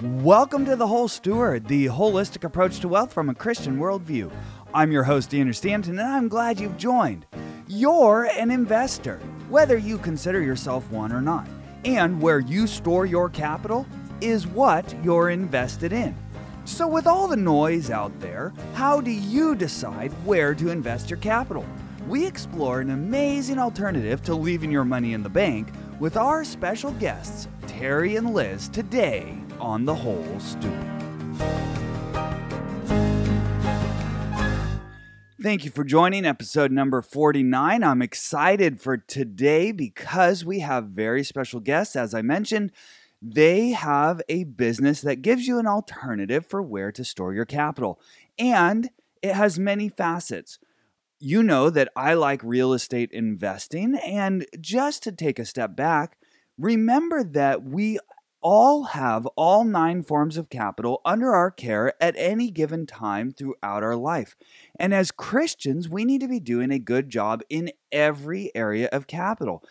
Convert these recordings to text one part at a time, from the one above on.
Welcome to The Whole Steward, the holistic approach to wealth from a Christian worldview. I'm your host, Andrew Stanton, and I'm glad you've joined. You're an investor, whether you consider yourself one or not. And where you store your capital is what you're invested in. So, with all the noise out there, how do you decide where to invest your capital? We explore an amazing alternative to leaving your money in the bank with our special guests, Terry and Liz, today on The Whole Steward. Thank you for joining episode number 49. I'm excited for today because we have very special guests. As I mentioned, they have a business that gives you an alternative for where to store your capital, and it has many facets. You know that I like real estate investing, and just to take a step back, remember that we all have all nine forms of capital under our care at any given time throughout our life. And as Christians, we need to be doing a good job in every area of capital.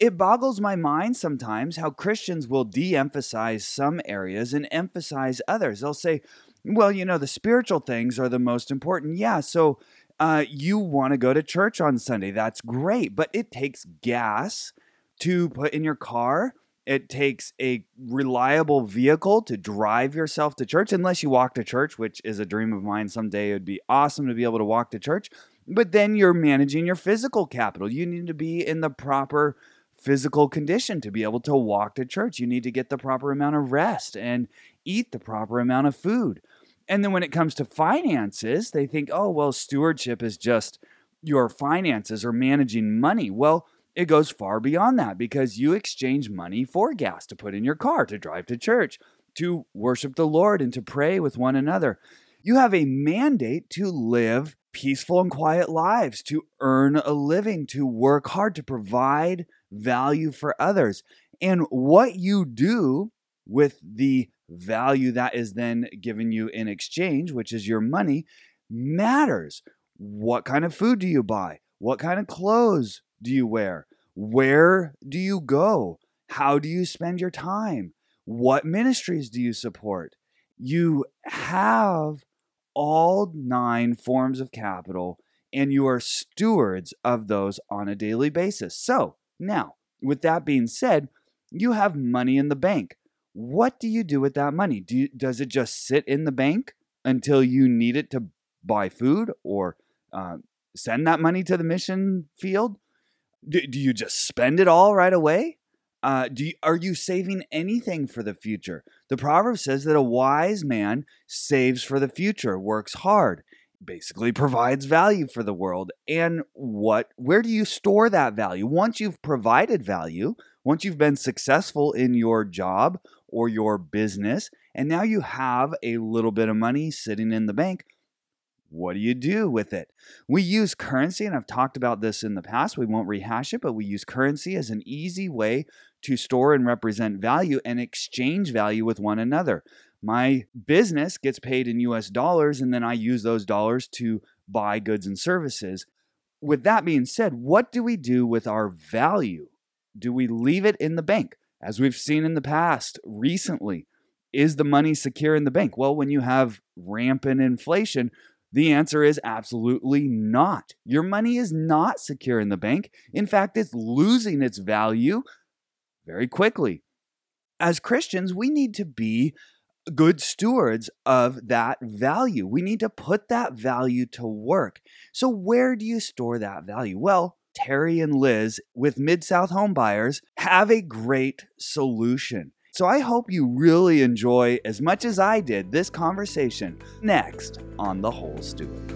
It boggles my mind sometimes how Christians will de emphasize some areas and emphasize others. They'll say, well, you know, the spiritual things are the most important. Yeah, so uh, you want to go to church on Sunday. That's great, but it takes gas to put in your car it takes a reliable vehicle to drive yourself to church, unless you walk to church, which is a dream of mine. Someday it would be awesome to be able to walk to church. But then you're managing your physical capital. You need to be in the proper physical condition to be able to walk to church. You need to get the proper amount of rest and eat the proper amount of food. And then when it comes to finances, they think, oh, well, stewardship is just your finances or managing money. Well, it goes far beyond that because you exchange money for gas to put in your car to drive to church, to worship the Lord, and to pray with one another. You have a mandate to live peaceful and quiet lives, to earn a living, to work hard, to provide value for others. And what you do with the value that is then given you in exchange, which is your money, matters. What kind of food do you buy? What kind of clothes do you wear? Where do you go? How do you spend your time? What ministries do you support? You have all nine forms of capital and you are stewards of those on a daily basis. So, now, with that being said, you have money in the bank. What do you do with that money? Do you, does it just sit in the bank until you need it to buy food or uh, send that money to the mission field? Do, do you just spend it all right away? Uh, do you, are you saving anything for the future? The proverb says that a wise man saves for the future, works hard, basically provides value for the world. And what? Where do you store that value? Once you've provided value, once you've been successful in your job or your business, and now you have a little bit of money sitting in the bank, what do you do with it? We use currency, and I've talked about this in the past. We won't rehash it, but we use currency as an easy way to store and represent value and exchange value with one another. My business gets paid in US dollars, and then I use those dollars to buy goods and services. With that being said, what do we do with our value? Do we leave it in the bank? As we've seen in the past recently, is the money secure in the bank? Well, when you have rampant inflation, the answer is absolutely not. Your money is not secure in the bank. In fact, it's losing its value very quickly. As Christians, we need to be good stewards of that value. We need to put that value to work. So, where do you store that value? Well, Terry and Liz with Mid South Home Buyers have a great solution. So I hope you really enjoy, as much as I did, this conversation next on The Whole Steward.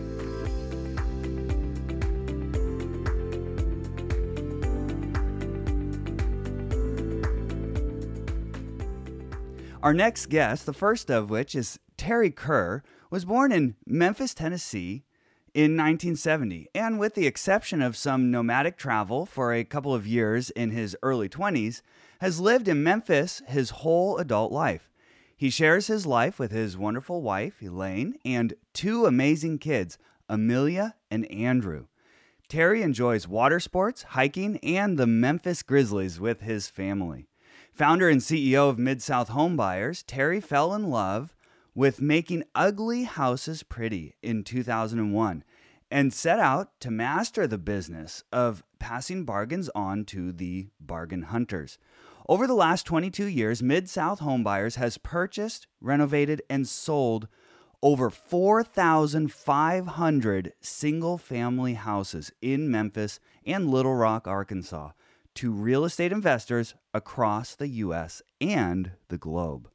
Our next guest, the first of which is Terry Kerr, was born in Memphis, Tennessee in 1970, and with the exception of some nomadic travel for a couple of years in his early 20s, has lived in Memphis his whole adult life. He shares his life with his wonderful wife, Elaine, and two amazing kids, Amelia and Andrew. Terry enjoys water sports, hiking, and the Memphis Grizzlies with his family. Founder and CEO of Mid South Homebuyers, Terry fell in love with making ugly houses pretty in 2001 and set out to master the business of passing bargains on to the bargain hunters. Over the last 22 years, Mid South Homebuyers has purchased, renovated, and sold over 4,500 single family houses in Memphis and Little Rock, Arkansas, to real estate investors across the U.S. and the globe.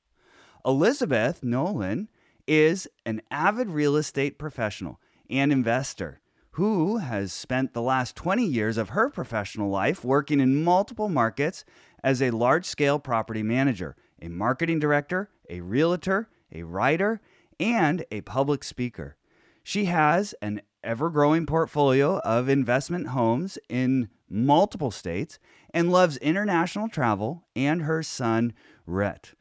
Elizabeth Nolan is an avid real estate professional and investor who has spent the last 20 years of her professional life working in multiple markets as a large scale property manager, a marketing director, a realtor, a writer, and a public speaker. She has an ever growing portfolio of investment homes in multiple states and loves international travel and her son, Rhett.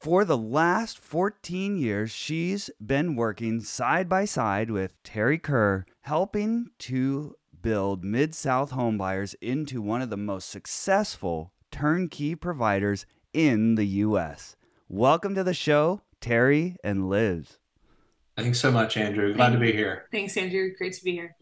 For the last 14 years, she's been working side by side with Terry Kerr, helping to build Mid South homebuyers into one of the most successful turnkey providers in the U.S. Welcome to the show, Terry and Liz. Thanks so much, Andrew. Glad to be here. Thanks, Andrew. Great to be here.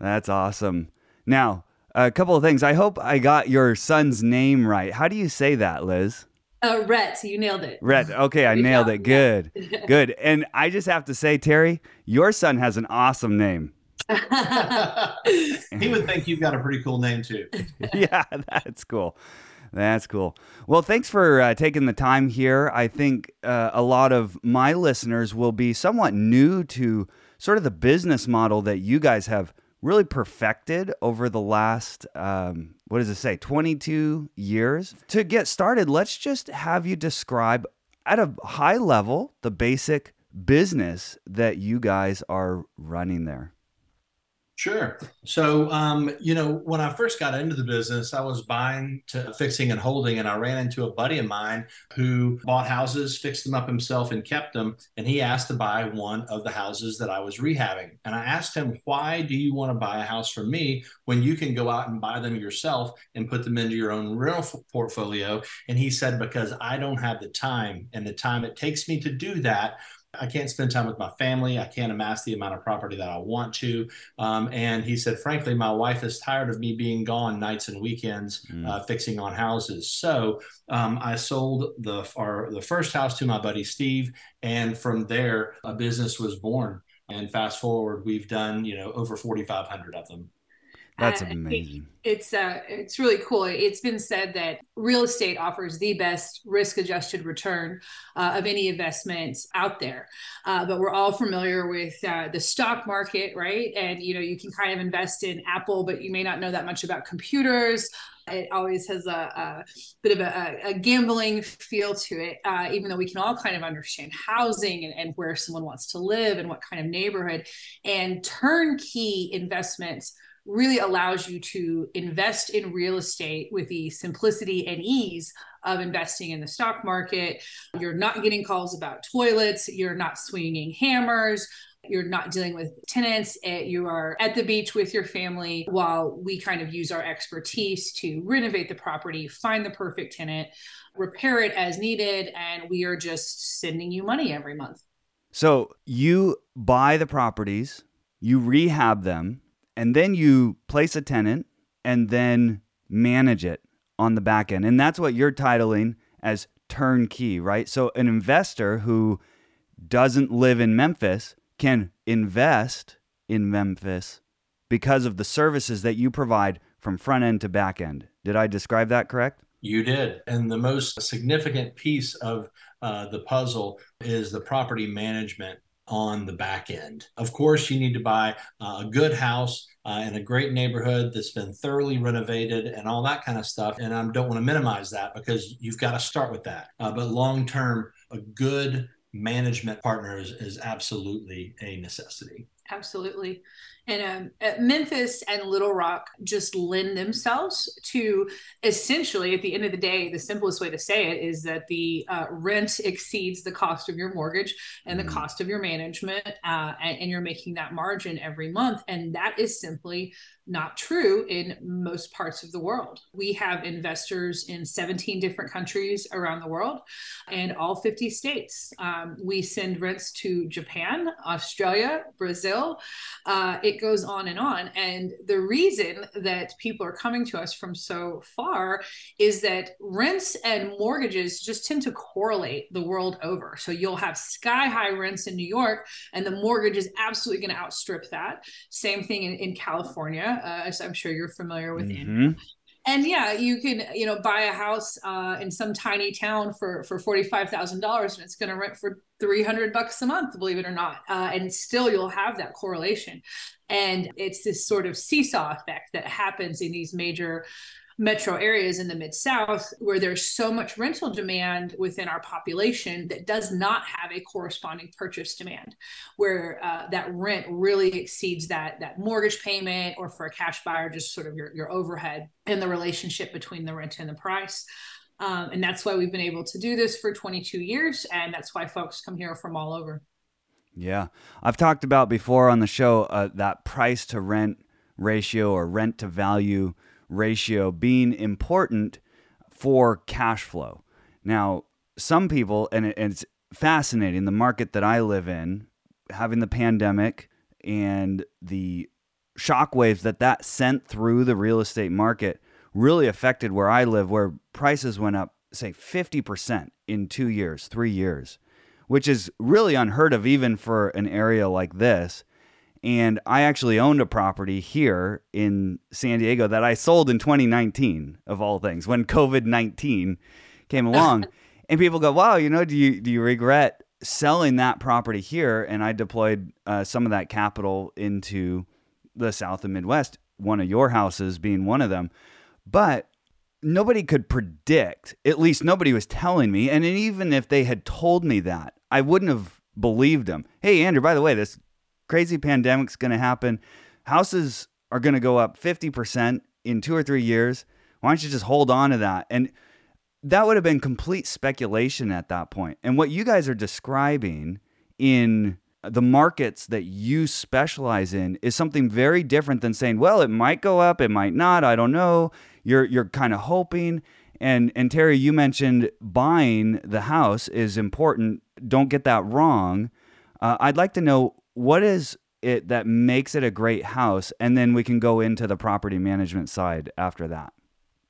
That's awesome. Now, a couple of things. I hope I got your son's name right. How do you say that, Liz? Uh, Rhett, you nailed it. Rhett. Okay, I nailed it. Good. Good. And I just have to say, Terry, your son has an awesome name. he would think you've got a pretty cool name too. yeah, that's cool. That's cool. Well, thanks for uh, taking the time here. I think uh, a lot of my listeners will be somewhat new to sort of the business model that you guys have really perfected over the last um, what does it say 22 years to get started let's just have you describe at a high level the basic business that you guys are running there Sure. So, um, you know, when I first got into the business, I was buying to fixing and holding, and I ran into a buddy of mine who bought houses, fixed them up himself, and kept them. And he asked to buy one of the houses that I was rehabbing. And I asked him, Why do you want to buy a house from me when you can go out and buy them yourself and put them into your own rental portfolio? And he said, Because I don't have the time and the time it takes me to do that I can't spend time with my family. I can't amass the amount of property that I want to. Um, and he said, frankly, my wife is tired of me being gone nights and weekends mm. uh, fixing on houses. So um, I sold the our, the first house to my buddy Steve, and from there, a business was born. And fast forward, we've done you know over 4,500 of them. That's amazing. It's uh, it's really cool. It's been said that real estate offers the best risk-adjusted return uh, of any investment out there. Uh, but we're all familiar with uh, the stock market, right? And you know, you can kind of invest in Apple, but you may not know that much about computers. It always has a, a bit of a, a, gambling feel to it, uh, even though we can all kind of understand housing and, and where someone wants to live and what kind of neighborhood. And turnkey investments really allows you to invest in real estate with the simplicity and ease of investing in the stock market. You're not getting calls about toilets, you're not swinging hammers. You're not dealing with tenants. Eh, you are at the beach with your family while we kind of use our expertise to renovate the property, find the perfect tenant, repair it as needed, and we are just sending you money every month. So you buy the properties, you rehab them, and then you place a tenant and then manage it on the back end. And that's what you're titling as turnkey, right? So an investor who doesn't live in Memphis can invest in Memphis because of the services that you provide from front end to back end. Did I describe that correct? You did. And the most significant piece of uh, the puzzle is the property management on the back end. Of course, you need to buy uh, a good house uh, in a great neighborhood that's been thoroughly renovated and all that kind of stuff. And I don't want to minimize that because you've got to start with that. Uh, but long term, a good management partner is, is absolutely a necessity. Absolutely. And um, Memphis and Little Rock just lend themselves to essentially, at the end of the day, the simplest way to say it is that the uh, rent exceeds the cost of your mortgage and mm-hmm. the cost of your management, uh, and, and you're making that margin every month. And that is simply not true in most parts of the world. We have investors in 17 different countries around the world and all 50 states. Um, we send rents to Japan, Australia, Brazil. Uh, it goes on and on. And the reason that people are coming to us from so far is that rents and mortgages just tend to correlate the world over. So you'll have sky high rents in New York, and the mortgage is absolutely going to outstrip that. Same thing in, in California uh, as I'm sure you're familiar with. Mm-hmm. And yeah, you can you know buy a house uh, in some tiny town for for forty five thousand dollars, and it's going to rent for three hundred bucks a month, believe it or not, uh, and still you'll have that correlation. And it's this sort of seesaw effect that happens in these major metro areas in the mid south where there's so much rental demand within our population that does not have a corresponding purchase demand where uh, that rent really exceeds that that mortgage payment or for a cash buyer just sort of your, your overhead and the relationship between the rent and the price. Um, and that's why we've been able to do this for 22 years and that's why folks come here from all over. Yeah. I've talked about before on the show uh, that price to rent ratio or rent to value ratio being important for cash flow. Now, some people, and it's fascinating, the market that I live in, having the pandemic and the shockwaves that that sent through the real estate market really affected where I live, where prices went up, say, 50% in two years, three years, which is really unheard of even for an area like this. And I actually owned a property here in San Diego that I sold in 2019, of all things, when COVID 19 came along. and people go, "Wow, you know, do you do you regret selling that property here?" And I deployed uh, some of that capital into the South and Midwest. One of your houses being one of them, but nobody could predict. At least nobody was telling me. And even if they had told me that, I wouldn't have believed them. Hey, Andrew, by the way, this crazy pandemic's going to happen. Houses are going to go up 50% in two or three years. Why don't you just hold on to that? And that would have been complete speculation at that point. And what you guys are describing in the markets that you specialize in is something very different than saying, well, it might go up, it might not, I don't know. You're you're kind of hoping. And and Terry, you mentioned buying the house is important. Don't get that wrong. Uh, I'd like to know what is it that makes it a great house? And then we can go into the property management side after that.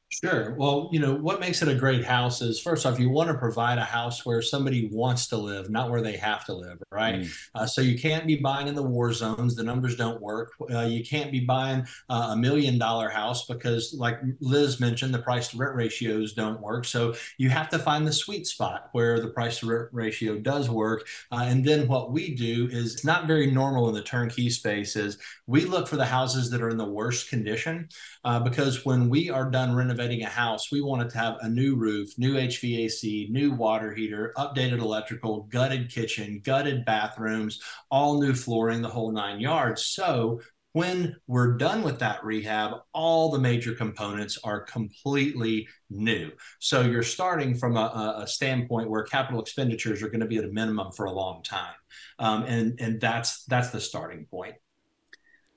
Sure. Well, you know, what makes it a great house is first off, you want to provide a house where somebody wants to live, not where they have to live, right? Mm. Uh, so you can't be buying in the war zones. The numbers don't work. Uh, you can't be buying uh, a million dollar house because, like Liz mentioned, the price to rent ratios don't work. So you have to find the sweet spot where the price to rent ratio does work. Uh, and then what we do is it's not very normal in the turnkey space is we look for the houses that are in the worst condition uh, because when we are done renovating a house, we wanted to have a new roof, new HVAC, new water heater, updated electrical, gutted kitchen, gutted bathrooms, all new flooring, the whole nine yards. So when we're done with that rehab, all the major components are completely new. So you're starting from a, a standpoint where capital expenditures are going to be at a minimum for a long time, um, and and that's that's the starting point.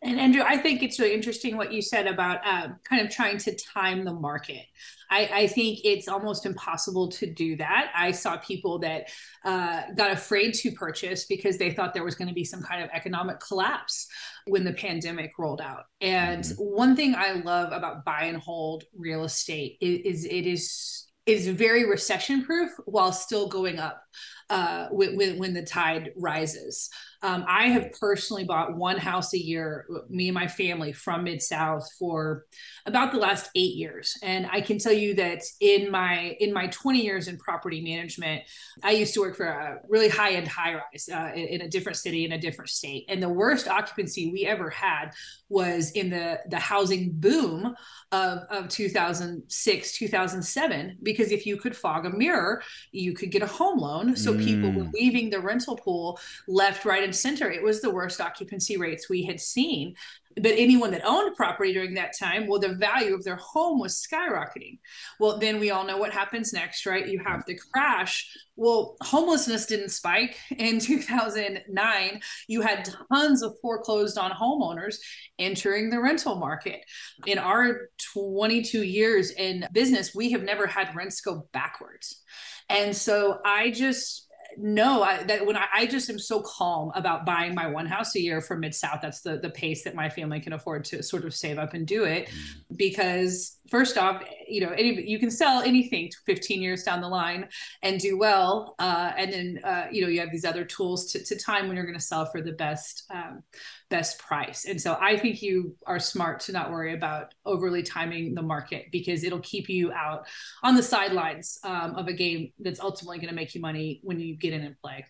And Andrew, I think it's really interesting what you said about uh, kind of trying to time the market. I, I, think it's almost impossible to do that. I saw people that uh, got afraid to purchase because they thought there was going to be some kind of economic collapse when the pandemic rolled out. And mm-hmm. one thing I love about buy and hold real estate is, is it is is very recession proof while still going up uh, when, when, the tide rises. Um, I have personally bought one house a year, me and my family from Mid South for about the last eight years, and I can tell you that in my in my 20 years in property management, I used to work for a really high end high rise uh, in, in a different city in a different state, and the worst occupancy we ever had was in the the housing boom of of 2006 2007 because because if you could fog a mirror, you could get a home loan. So mm. People were mm. leaving the rental pool left, right, and center. It was the worst occupancy rates we had seen. But anyone that owned property during that time well the value of their home was skyrocketing. Well then we all know what happens next right? You have the crash. Well homelessness didn't spike in 2009 you had tons of foreclosed on homeowners entering the rental market. In our 22 years in business we have never had rents go backwards. And so i just no, I, that when I, I, just am so calm about buying my one house a year for Mid South. That's the the pace that my family can afford to sort of save up and do it, mm. because first off, you know, any, you can sell anything 15 years down the line and do well, uh, and then uh, you know you have these other tools to, to time when you're going to sell for the best um, best price. And so I think you are smart to not worry about overly timing the market because it'll keep you out on the sidelines um, of a game that's ultimately going to make you money when you get in and play.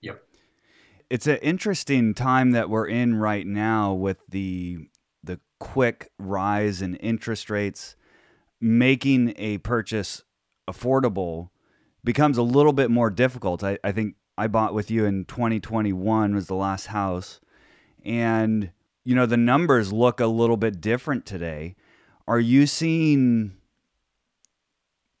Yep. It's an interesting time that we're in right now with the the quick rise in interest rates making a purchase affordable becomes a little bit more difficult. I, I think I bought with you in 2021 was the last house and you know the numbers look a little bit different today. Are you seeing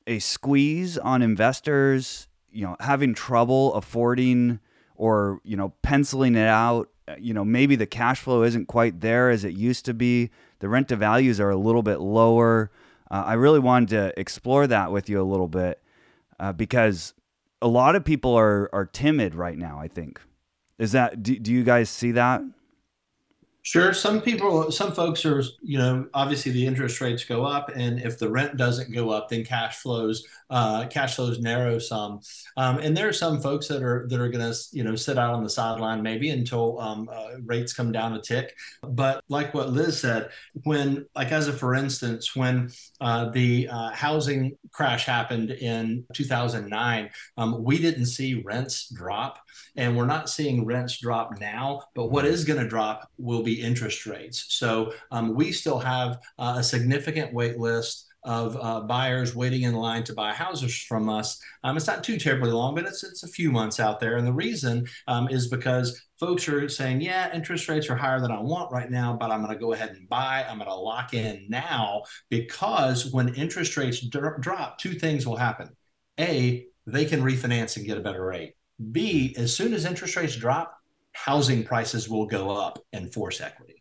a squeeze on investors, you know, having trouble affording or, you know, penciling it out, you know, maybe the cash flow isn't quite there as it used to be. The rent to values are a little bit lower. Uh, I really wanted to explore that with you a little bit uh, because a lot of people are are timid right now. I think is that do, do you guys see that? Sure. Some people, some folks are, you know, obviously the interest rates go up, and if the rent doesn't go up, then cash flows, uh, cash flows narrow some. Um, and there are some folks that are that are going to, you know, sit out on the sideline maybe until um, uh, rates come down a tick. But like what Liz said, when, like as a for instance, when uh, the uh, housing crash happened in 2009, um, we didn't see rents drop, and we're not seeing rents drop now. But what is going to drop will be interest rates. So um, we still have uh, a significant wait list of uh, buyers waiting in line to buy houses from us. Um, it's not too terribly long, but it's it's a few months out there. And the reason um, is because folks are saying, yeah, interest rates are higher than I want right now, but I'm going to go ahead and buy. I'm going to lock in now because when interest rates d- drop, two things will happen. A, they can refinance and get a better rate. B, as soon as interest rates drop, housing prices will go up and force equity.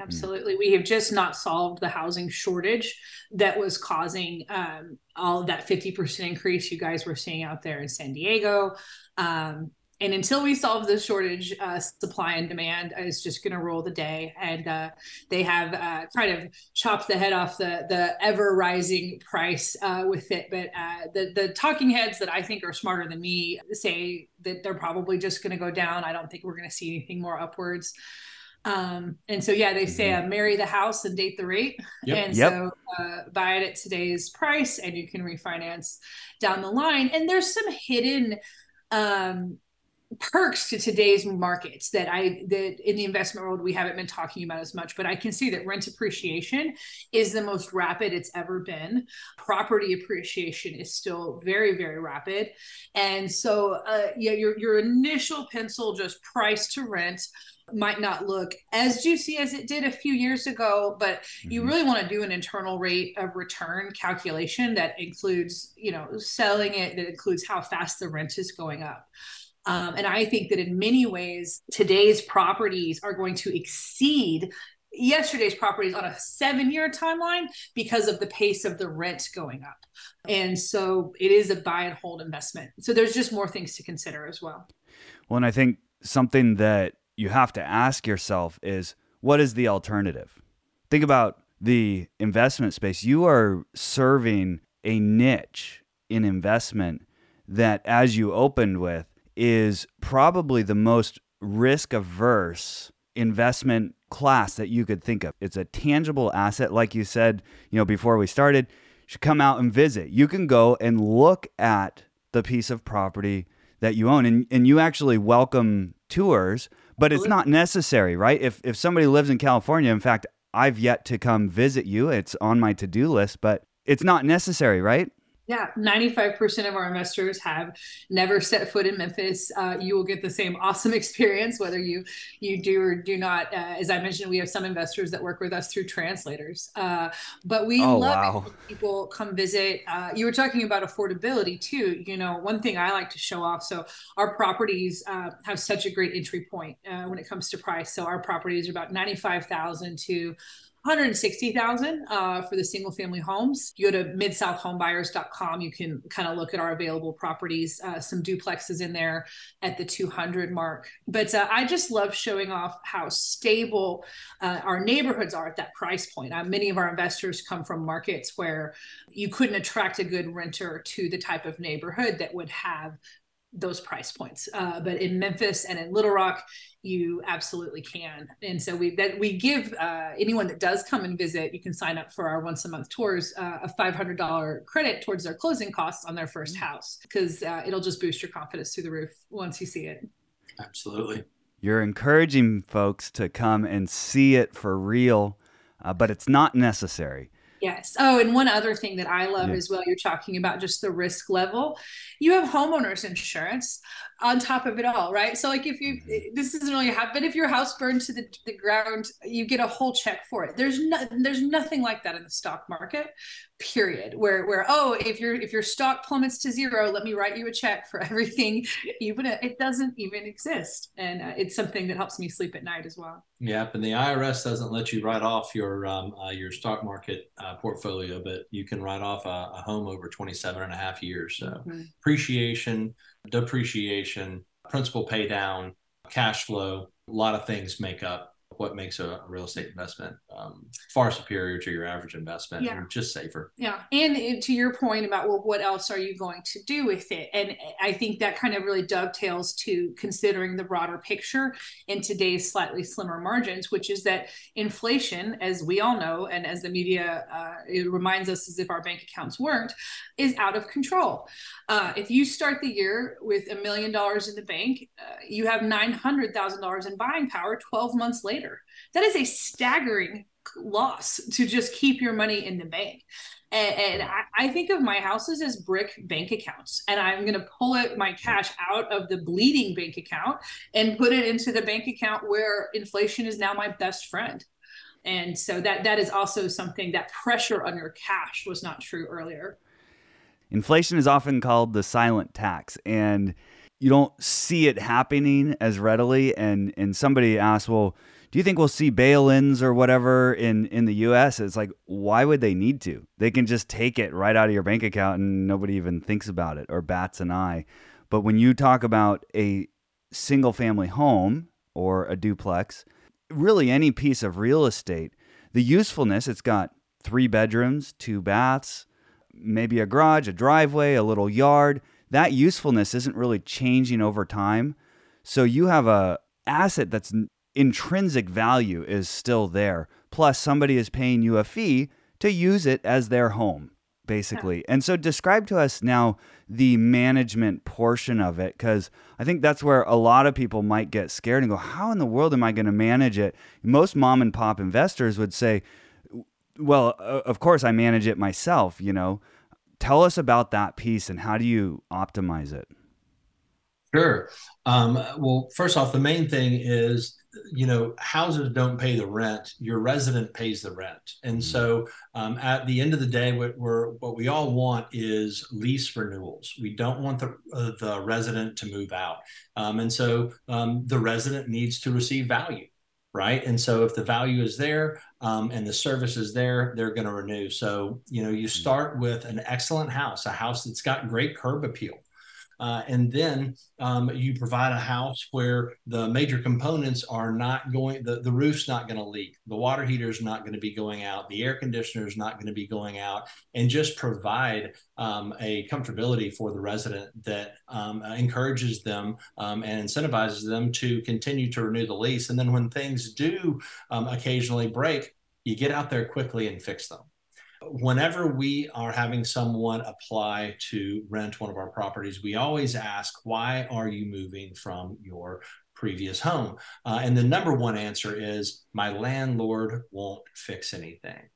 Absolutely. We have just not solved the housing shortage that was causing um, all of that 50% increase you guys were seeing out there in San Diego. Um, and until we solve the shortage, uh, supply and demand is just going to rule the day. And uh, they have uh, kind of chopped the head off the the ever rising price uh, with it. But uh, the the talking heads that I think are smarter than me say that they're probably just going to go down. I don't think we're going to see anything more upwards. Um, and so, yeah, they say mm-hmm. uh, marry the house and date the rate. Yep. And yep. so, uh, buy it at today's price and you can refinance down the line. And there's some hidden um, perks to today's markets that I that in the investment world we haven't been talking about as much, but I can see that rent appreciation is the most rapid it's ever been. Property appreciation is still very very rapid, and so uh, yeah, your your initial pencil just price to rent might not look as juicy as it did a few years ago but mm-hmm. you really want to do an internal rate of return calculation that includes you know selling it that includes how fast the rent is going up um, and I think that in many ways, today's properties are going to exceed yesterday's properties on a seven year timeline because of the pace of the rent going up. And so it is a buy and hold investment. So there's just more things to consider as well. Well, and I think something that you have to ask yourself is what is the alternative? Think about the investment space. You are serving a niche in investment that, as you opened with, is probably the most risk averse investment class that you could think of. It's a tangible asset, like you said, you know, before we started. Should come out and visit. You can go and look at the piece of property that you own, and, and you actually welcome tours, but it's not necessary, right? If if somebody lives in California, in fact, I've yet to come visit you. It's on my to do list, but it's not necessary, right? Yeah, 95% of our investors have never set foot in Memphis. Uh, you will get the same awesome experience whether you you do or do not. Uh, as I mentioned, we have some investors that work with us through translators. Uh, but we oh, love wow. people come visit. Uh, you were talking about affordability too. You know, one thing I like to show off. So our properties uh, have such a great entry point uh, when it comes to price. So our properties are about 95,000 to 160,000 uh, for the single family homes. You go to midsouthhomebuyers.com, you can kind of look at our available properties, uh, some duplexes in there at the 200 mark. But uh, I just love showing off how stable uh, our neighborhoods are at that price point. Uh, many of our investors come from markets where you couldn't attract a good renter to the type of neighborhood that would have those price points. Uh, but in Memphis and in Little Rock, you absolutely can. And so we that we give uh, anyone that does come and visit, you can sign up for our once a month tours, uh, a five hundred dollar credit towards their closing costs on their first mm. house because uh, it'll just boost your confidence through the roof once you see it. Absolutely. You're encouraging folks to come and see it for real, uh, but it's not necessary. Yes. Oh, and one other thing that I love yeah. as well, you're talking about just the risk level. You have homeowners insurance on top of it all, right? So, like, if you, mm-hmm. this isn't really happen, but if your house burned to the, the ground, you get a whole check for it. There's no, there's nothing like that in the stock market, period. Where, where, oh, if your, if your stock plummets to zero, let me write you a check for everything. Even it doesn't even exist, and uh, it's something that helps me sleep at night as well. Yep, and the IRS doesn't let you write off your um, uh, your stock market uh, portfolio, but you can write off a, a, home over 27 and a half years. So mm-hmm. appreciation, depreciation, principal pay down, cash flow, a lot of things make up what makes a, real estate investment um, far superior to your average investment yeah. and just safer. Yeah. And to your point about, well, what else are you going to do with it? And I think that kind of really dovetails to considering the broader picture in today's slightly slimmer margins, which is that inflation, as we all know, and as the media uh, it reminds us as if our bank accounts weren't, is out of control. Uh, if you start the year with a million dollars in the bank, uh, you have $900,000 in buying power 12 months later that is a staggering loss to just keep your money in the bank. And, and I, I, think of my houses as brick bank accounts, and I'm going to pull it my cash out of the bleeding bank account and put it into the bank account where inflation is now my best friend. And so that that is also something that pressure on your cash was not true earlier. Inflation is often called the silent tax, and you don't see it happening as readily. And and somebody asked, well do you think we'll see bail-ins or whatever in in the US? It's like why would they need to? They can just take it right out of your bank account and nobody even thinks about it or bats an eye. But when you talk about a single family home or a duplex, really any piece of real estate, the usefulness, it's got 3 bedrooms, 2 baths, maybe a garage, a driveway, a little yard. That usefulness isn't really changing over time. So you have a asset that's intrinsic value is still there. Plus, somebody is paying you a fee to use it as their home, basically. And so, describe to us now the management portion of it, because I think that's where a lot of people might get scared and go, How in the world am I going to manage it? Most mom and pop investors would say, Well, of course, I manage it myself, you know. Tell us about that piece and how do you optimize it? Sure. Um, well, first off, the main thing is you know houses don't pay the rent. Your resident pays the rent. And mm-hmm. so um, at the end of the day what we're what we all want is lease renewals. We don't want the uh, the resident to move out. Um, and so um, the resident needs to receive value right? And so if the value is there um, and the service is there they're going to renew. So you know you mm-hmm. start with an excellent house a house that's got great curb appeal uh, and then um, you provide a house where the major components are not going, the, the roof's not going to leak, the water heater is not going to be going out, the air conditioner is not going to be going out, and just provide um, a comfortability for the resident that um, encourages them um, and incentivizes them to continue to renew the lease. And then when things do um, occasionally break, you get out there quickly and fix them whenever we are having someone apply to rent one of our properties, we always ask, why are you moving from your previous home? Uh, and the number one answer is, my landlord won't fix anything.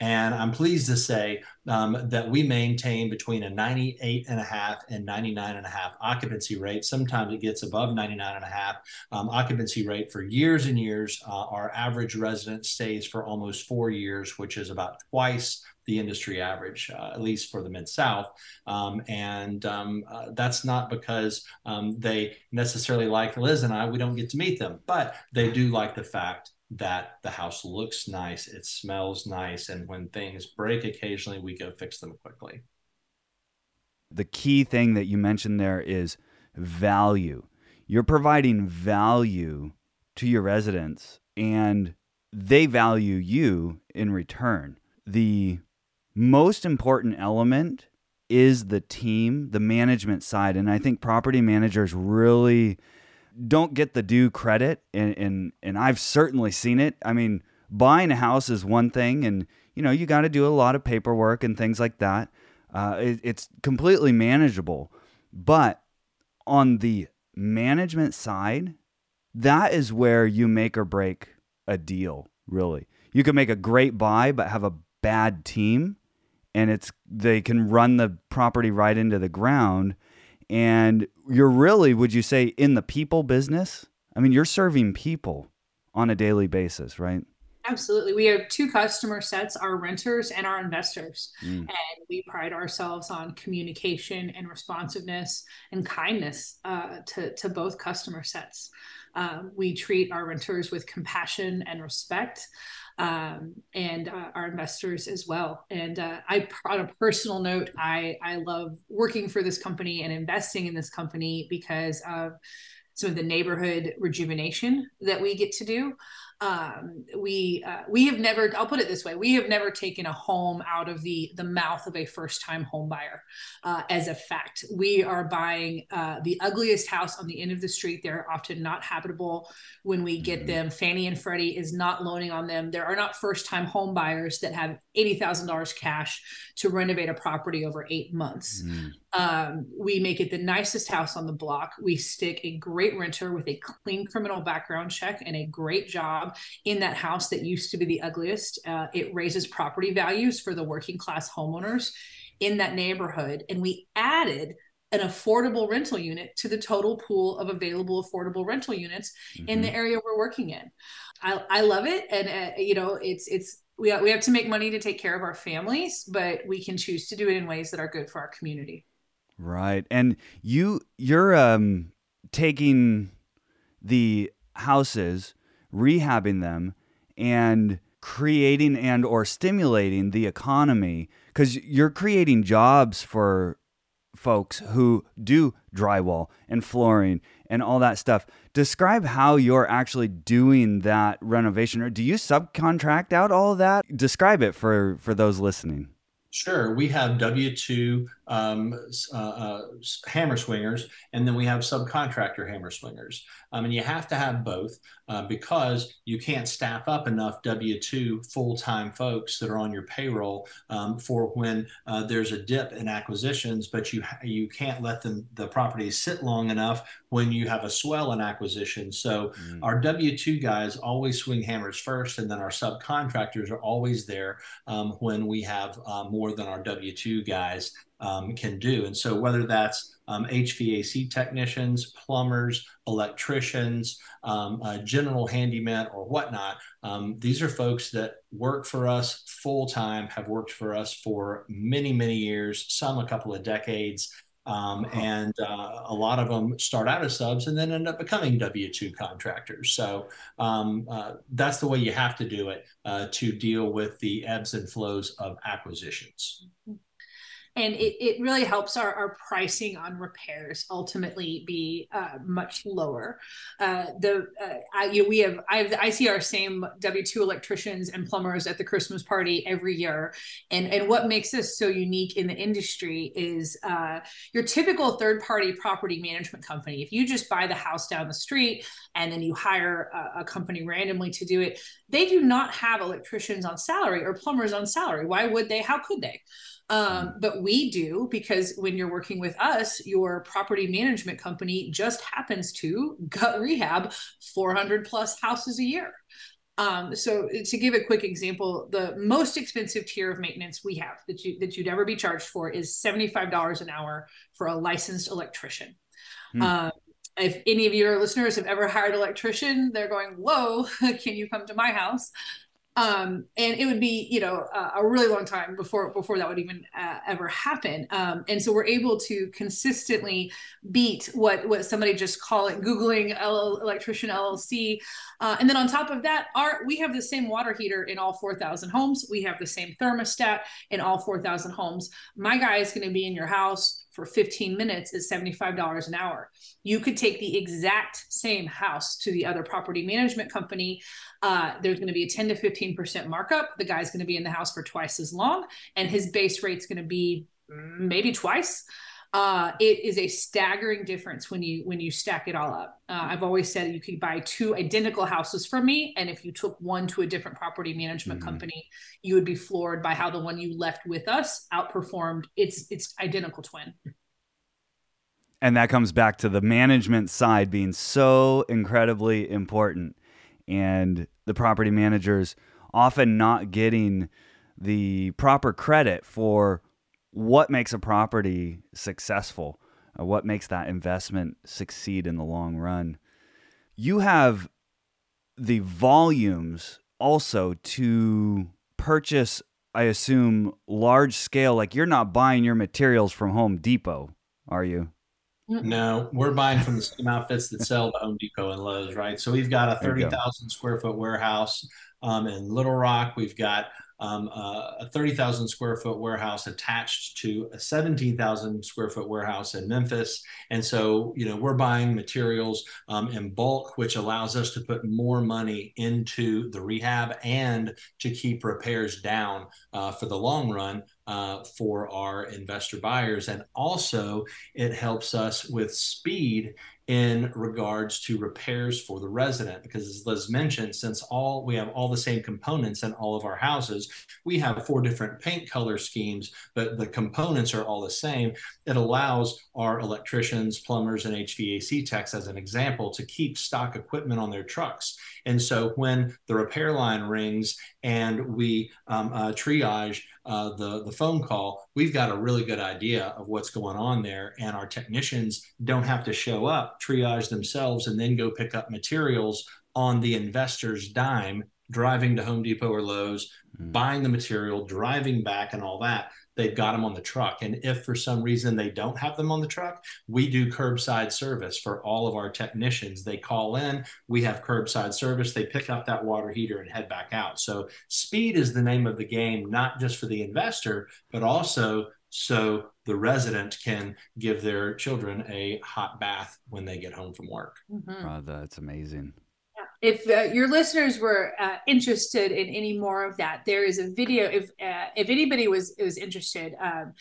And I'm pleased to say um, that we maintain between a 98 and a half and 99 and a half occupancy rate. Sometimes it gets above 99 and a half um, occupancy rate for years and years. Uh, our average resident stays for almost four years, which is about twice the industry average, uh, at least for the Mid South. Um, and um, uh, that's not because um, they necessarily like Liz and I. We don't get to meet them, but they do like the fact that the house looks nice, it smells nice, and when things break occasionally, we go fix them quickly. The key thing that you mentioned there is value. You're providing value to your residents, and they value you in return. The most important element is the team, the management side. And I think property managers really don't get the due credit. And, and, and I've certainly seen it. I mean, buying a house is one thing, and you know, you got to do a lot of paperwork and things like that. Uh, it, it's completely manageable. But on the management side, that is where you make or break a deal, really. You can make a great buy, but have a bad team and it's they can run the property right into the ground and you're really would you say in the people business? I mean you're serving people on a daily basis right? Absolutely. We have two customer sets our renters and our investors. Mm. and we pride ourselves on communication and responsiveness and kindness uh, to, to both customer sets. Uh, we treat our renters with compassion and respect um, and uh, our investors as well. And uh, I, on a personal note, I I love working for this company and investing in this company because of some of the neighborhood rejuvenation that we get to do um, we uh, we have never i'll put it this way we have never taken a home out of the the mouth of a first time home buyer uh, as a fact. We are buying uh, the ugliest house on the end of the street. They're often not habitable when we get mm-hmm. them. Fannie and freddie is not loaning on them. There are not first time home buyers that have $80000 cash to renovate a property over eight months. Mm. Um, we make it the nicest house on the block. We stick a great renter with a clean criminal background check and a great job in that house that used to be the ugliest. Uh, it raises property values for the working class homeowners in that neighborhood. And we added an affordable rental unit to the total pool of available affordable rental units mm-hmm. in the mm-hmm. area we're working in. I, I love it. And, uh, you know, it's, it's, we, we have to make money to take care of our families, but we can choose to do it in ways that are good for our community. Right. And you you're um taking the houses, rehabbing them and creating and or stimulating the economy cuz you're creating jobs for folks who do drywall and flooring and all that stuff. Describe how you're actually doing that renovation or do you subcontract out all that? Describe it for for those listening. Sure. We have W 2 um, uh, uh, hammer swingers, and then we have subcontractor hammer swingers. Um, and you have to have both uh, because you can't staff up enough W 2 full time folks that are on your payroll um, for when uh, there's a dip in acquisitions, but you, you can't let them, the properties sit long enough when you have a swell in acquisition. So mm. our W 2 guys always swing hammers first, and then our subcontractors are always there um, when we have uh, more than our W 2 guys um, can do. And so, whether that's um, HVAC technicians, plumbers, electricians, um, uh, general handyman, or whatnot, um, these are folks that work for us full time, have worked for us for many, many years, some a couple of decades. Um, and uh, a lot of them start out as subs and then end up becoming W 2 contractors. So um, uh, that's the way you have to do it uh, to deal with the ebbs and flows of acquisitions. Mm-hmm and it, it really helps our, our pricing on repairs ultimately be uh, much lower. Uh, the uh, I, you know, we have I have I see our same W two electricians and plumbers at the Christmas party every year, and and what makes us so unique in the industry is uh, your typical third party property management company. If you just buy the house down the street and then you hire a, a company randomly to do it, they do not have electricians on salary or plumbers on salary. Why would they? How could they? Um, but we do because when you're working with us, your property management company just happens to gut rehab 400 plus houses a year. Um, so to give a quick example, the most expensive tier of maintenance we have that you that you'd ever be charged for is seventy five dollars an hour for a licensed electrician. Hmm. Um, if any of your listeners have ever hired an electrician, they're going, "Whoa, can you come to my house?" Um, and it would be you know a really long time before before that would even uh, ever happen. Um, and so we're able to consistently beat what what somebody just call it googling L- electrician llc uh, and then on top of that our we have the same water heater in all 4000 homes. We have the same thermostat in all 4000 homes. My guy is going to be in your house for 15 minutes is $75 an hour. You could take the exact same house to the other property management company. Uh, there's going to be a 10 to 15% markup. The guy's going to be in the house for twice as long, and his base rate's going to be maybe twice uh, it is a staggering difference when you when you stack it all up. Uh, I've always said you could buy two identical houses from me, and if you took one to a different property management mm-hmm. company, you would be floored by how the one you left with us outperformed its its identical twin. And that comes back to the management side being so incredibly important, and the property managers often not getting the proper credit for what makes a property successful, uh, what makes that investment succeed in the long run. You have the volumes also to purchase, I assume, large scale. Like you're not buying your materials from Home Depot, are you? No, we're buying from the same outfits that sell to Home Depot and Lowe's, right? So we've got a 30,000 square foot warehouse um, in Little Rock. We've got um, a 30,000 square foot warehouse attached to a 17,000 square foot warehouse in Memphis. And so, you know, we're buying materials um, in bulk, which allows us to put more money into the rehab and to keep repairs down uh, for the long run uh, for our investor buyers. And also, it helps us with speed in regards to repairs for the resident because as liz mentioned since all we have all the same components in all of our houses we have four different paint color schemes but the components are all the same. It allows our electricians plumbers and hvac techs as an example to keep stock equipment on their trucks. And so when the repair line rings and we um, uh, triage uh, the the phone call, we've got a really good idea of what's going on there, and our technicians don't have to show up, triage themselves, and then go pick up materials on the investor's dime, driving to Home Depot or Lowe's, mm. buying the material, driving back, and all that they've got them on the truck. And if for some reason they don't have them on the truck, we do curbside service for all of our technicians. They call in, we have curbside service, they pick up that water heater and head back out. So speed is the name of the game, not just for the investor, but also so the resident can give their children a hot bath when they get home from work. Mm-hmm. Oh, that's amazing if uh, your listeners were uh, interested in any more of that, there is a video. If uh, if anybody was was interested, um,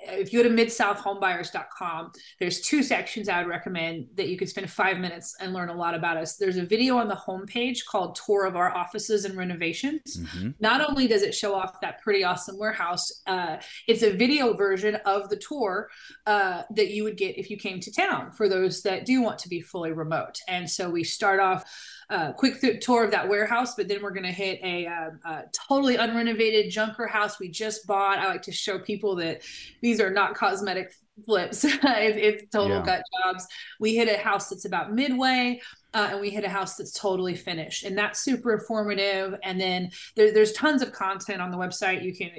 if you go to midsouthhomebuyers.com, there's two sections I would recommend that you could spend five minutes and learn a lot about us. There's a video on the homepage called Tour of Our Offices and Renovations. Mm-hmm. Not only does it show off that pretty awesome warehouse, uh, it's a video version of the tour uh, that you would get if you came to town for those that do want to be fully remote. And so we start off uh, quick th- tour of that warehouse, but then we're going to hit a, um, a, totally unrenovated junker house we just bought. I like to show people that these are not cosmetic flips it's, if total yeah. gut jobs. We hit a house that's about midway uh, and we hit a house that's totally finished. And that's super informative. And then there, there's tons of content on the website. You can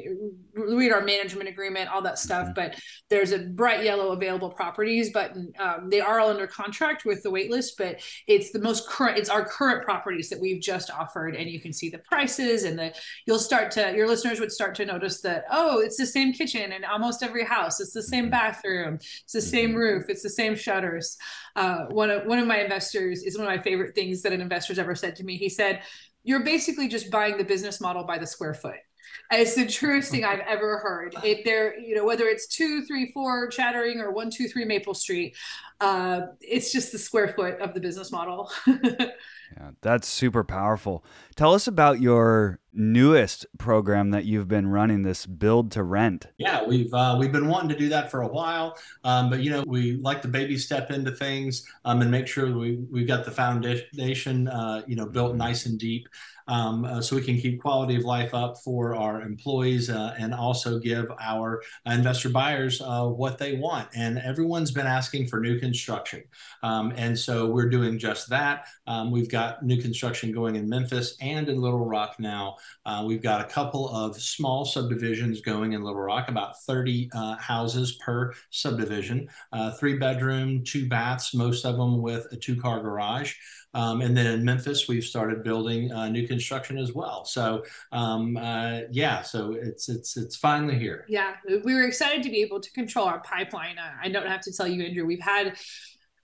read our management agreement all that stuff mm-hmm. but there's a bright yellow available properties button um, they are all under contract with the waitlist but it's the most current it's our current properties that we've just offered and you can see the prices and the you'll start to your listeners would start to notice that oh it's the same kitchen in almost every house. It's the same mm-hmm. bathroom. It's the same mm-hmm. roof. It's the same shutters. Uh, one of one of my investors is one of my favorite things that an investor's ever said to me. He said, "You're basically just buying the business model by the square foot." it's the truest thing I've ever heard. It there, you know, whether it's two, three, four Chattering or one, two, three Maple Street, uh, it's just the square foot of the business model. Yeah, that's super powerful. Tell us about your newest program that you've been running, this build to rent. Yeah, we've uh, we've been wanting to do that for a while, um, but you know we like to baby step into things um, and make sure we we've got the foundation uh, you know built nice and deep um, uh, so we can keep quality of life up for our employees uh, and also give our investor buyers uh, what they want. And everyone's been asking for new construction. Um, and so we're doing just that. Um, we've got new construction going in Memphis and in Little Rock now. Uh, we've got a couple of small subdivisions going in Little Rock, about 30 uh, houses per subdivision, uh, three bedroom, two baths, most of them with a two car garage. Um, and then in Memphis, we've started building uh, new construction as well. So um, uh, yeah, so it's it's it's finally here. Yeah, we were excited to be able to control our pipeline. I don't have to tell you, Andrew, we've had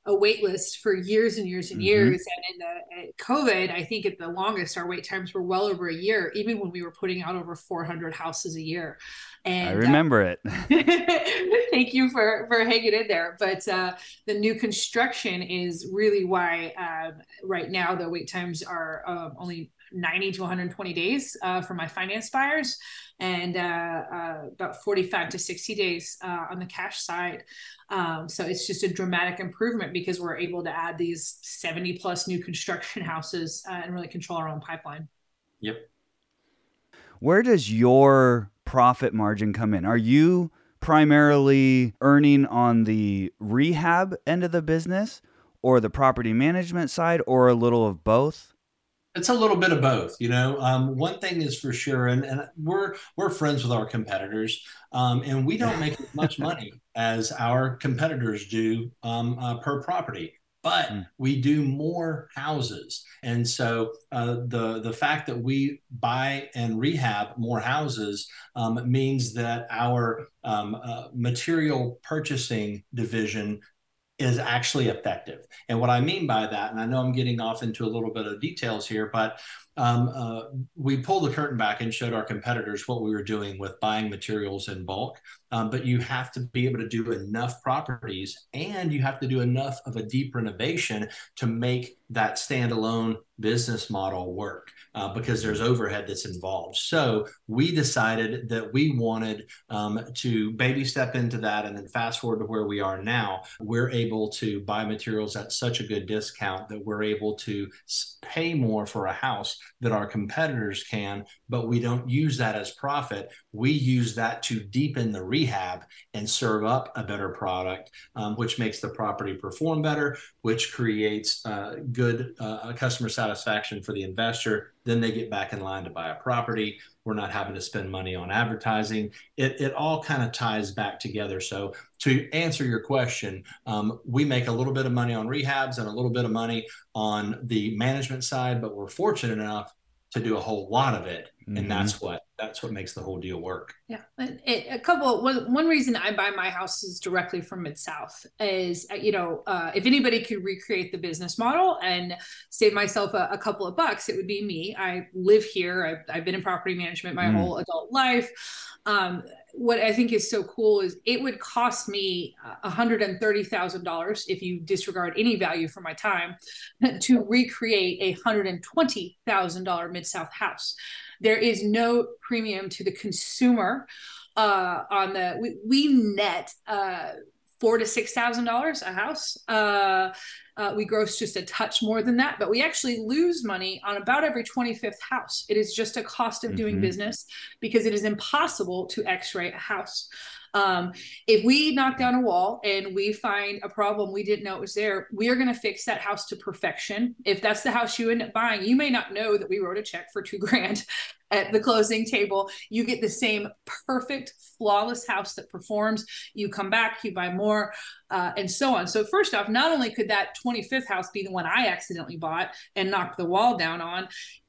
a wait list for years and years and mm-hmm. years. And in the COVID, I think at the longest, our wait times were well over a year, even when we were putting out over 400 houses a year. And I remember uh, it. thank you for for hanging in there. But uh, the new construction is really why uh, right now the wait times are um, only 90 to 120 days uh, for my finance buyers and uh, uh, about 45 to 60 days uh, on the cash side. Um, so it's just a dramatic improvement because we're able to add these 70 plus new construction houses uh, and really control our own pipeline. Yep. Where does your profit margin come in? Are you primarily earning on the rehab end of the business or the property management side or a little of both? It's a little bit of both, you know. Um, one thing is for sure, and, and we're we're friends with our competitors, um, and we don't make as much money as our competitors do um, uh, per property but mm. we do more houses and so uh, the the fact that we buy and rehab more houses um, means that our um, uh, material purchasing division is actually effective. And what I mean by that, and I know I'm getting off into a little bit of details here, but um, uh, we pulled the curtain back and showed our competitors what we were doing with buying materials in bulk. Um, but you have to be able to do enough properties and you have to do enough of a deep renovation to make that standalone business model work uh, because there's overhead that's involved. So we decided that we wanted um, to baby step into that and then fast forward to where we are now. We're able to buy materials at such a good discount that we're able to pay more for a house that our competitors can, but we don't use that as profit. We use that to deepen the rehab and serve up a better product, um, which makes the property perform better, which creates uh, good uh, customer satisfaction for the investor. Then they get back in line to buy a property. We're not having to spend money on advertising. It, it all kind of ties back together. So, to answer your question, um, we make a little bit of money on rehabs and a little bit of money on the management side, but we're fortunate enough to do a whole lot of it. Mm-hmm. And that's what that's what makes the whole deal work. Yeah, it, a couple. One, one reason I buy my houses directly from Mid South is, uh, you know, uh, if anybody could recreate the business model and save myself a, a, couple of bucks, it would be me. I live here. I've, I've been in property management my mm. whole adult life. Um, what I think is so cool is it would cost me $130,000 if you disregard any value for my time to recreate a $120,000 Mid South house. There is no premium to the consumer uh, on the, we, we net uh, four to six thousand dollars a house. Uh, uh, we gross just a touch more than that, but we actually lose money on about every 25th house. It is just a cost of doing mm-hmm. business because it is impossible to x-ray a house. Um, if we knock down a wall and we find a problem we didn't know it was there, we are going to fix that house to perfection. If that's the house you end up buying, you may not know that we wrote a check for two grand at the closing table. You get the same perfect, flawless house that performs. You come back, you buy more, uh, and so on. So, first off, not only could that 25th house be the one I accidentally bought and knocked the wall down on,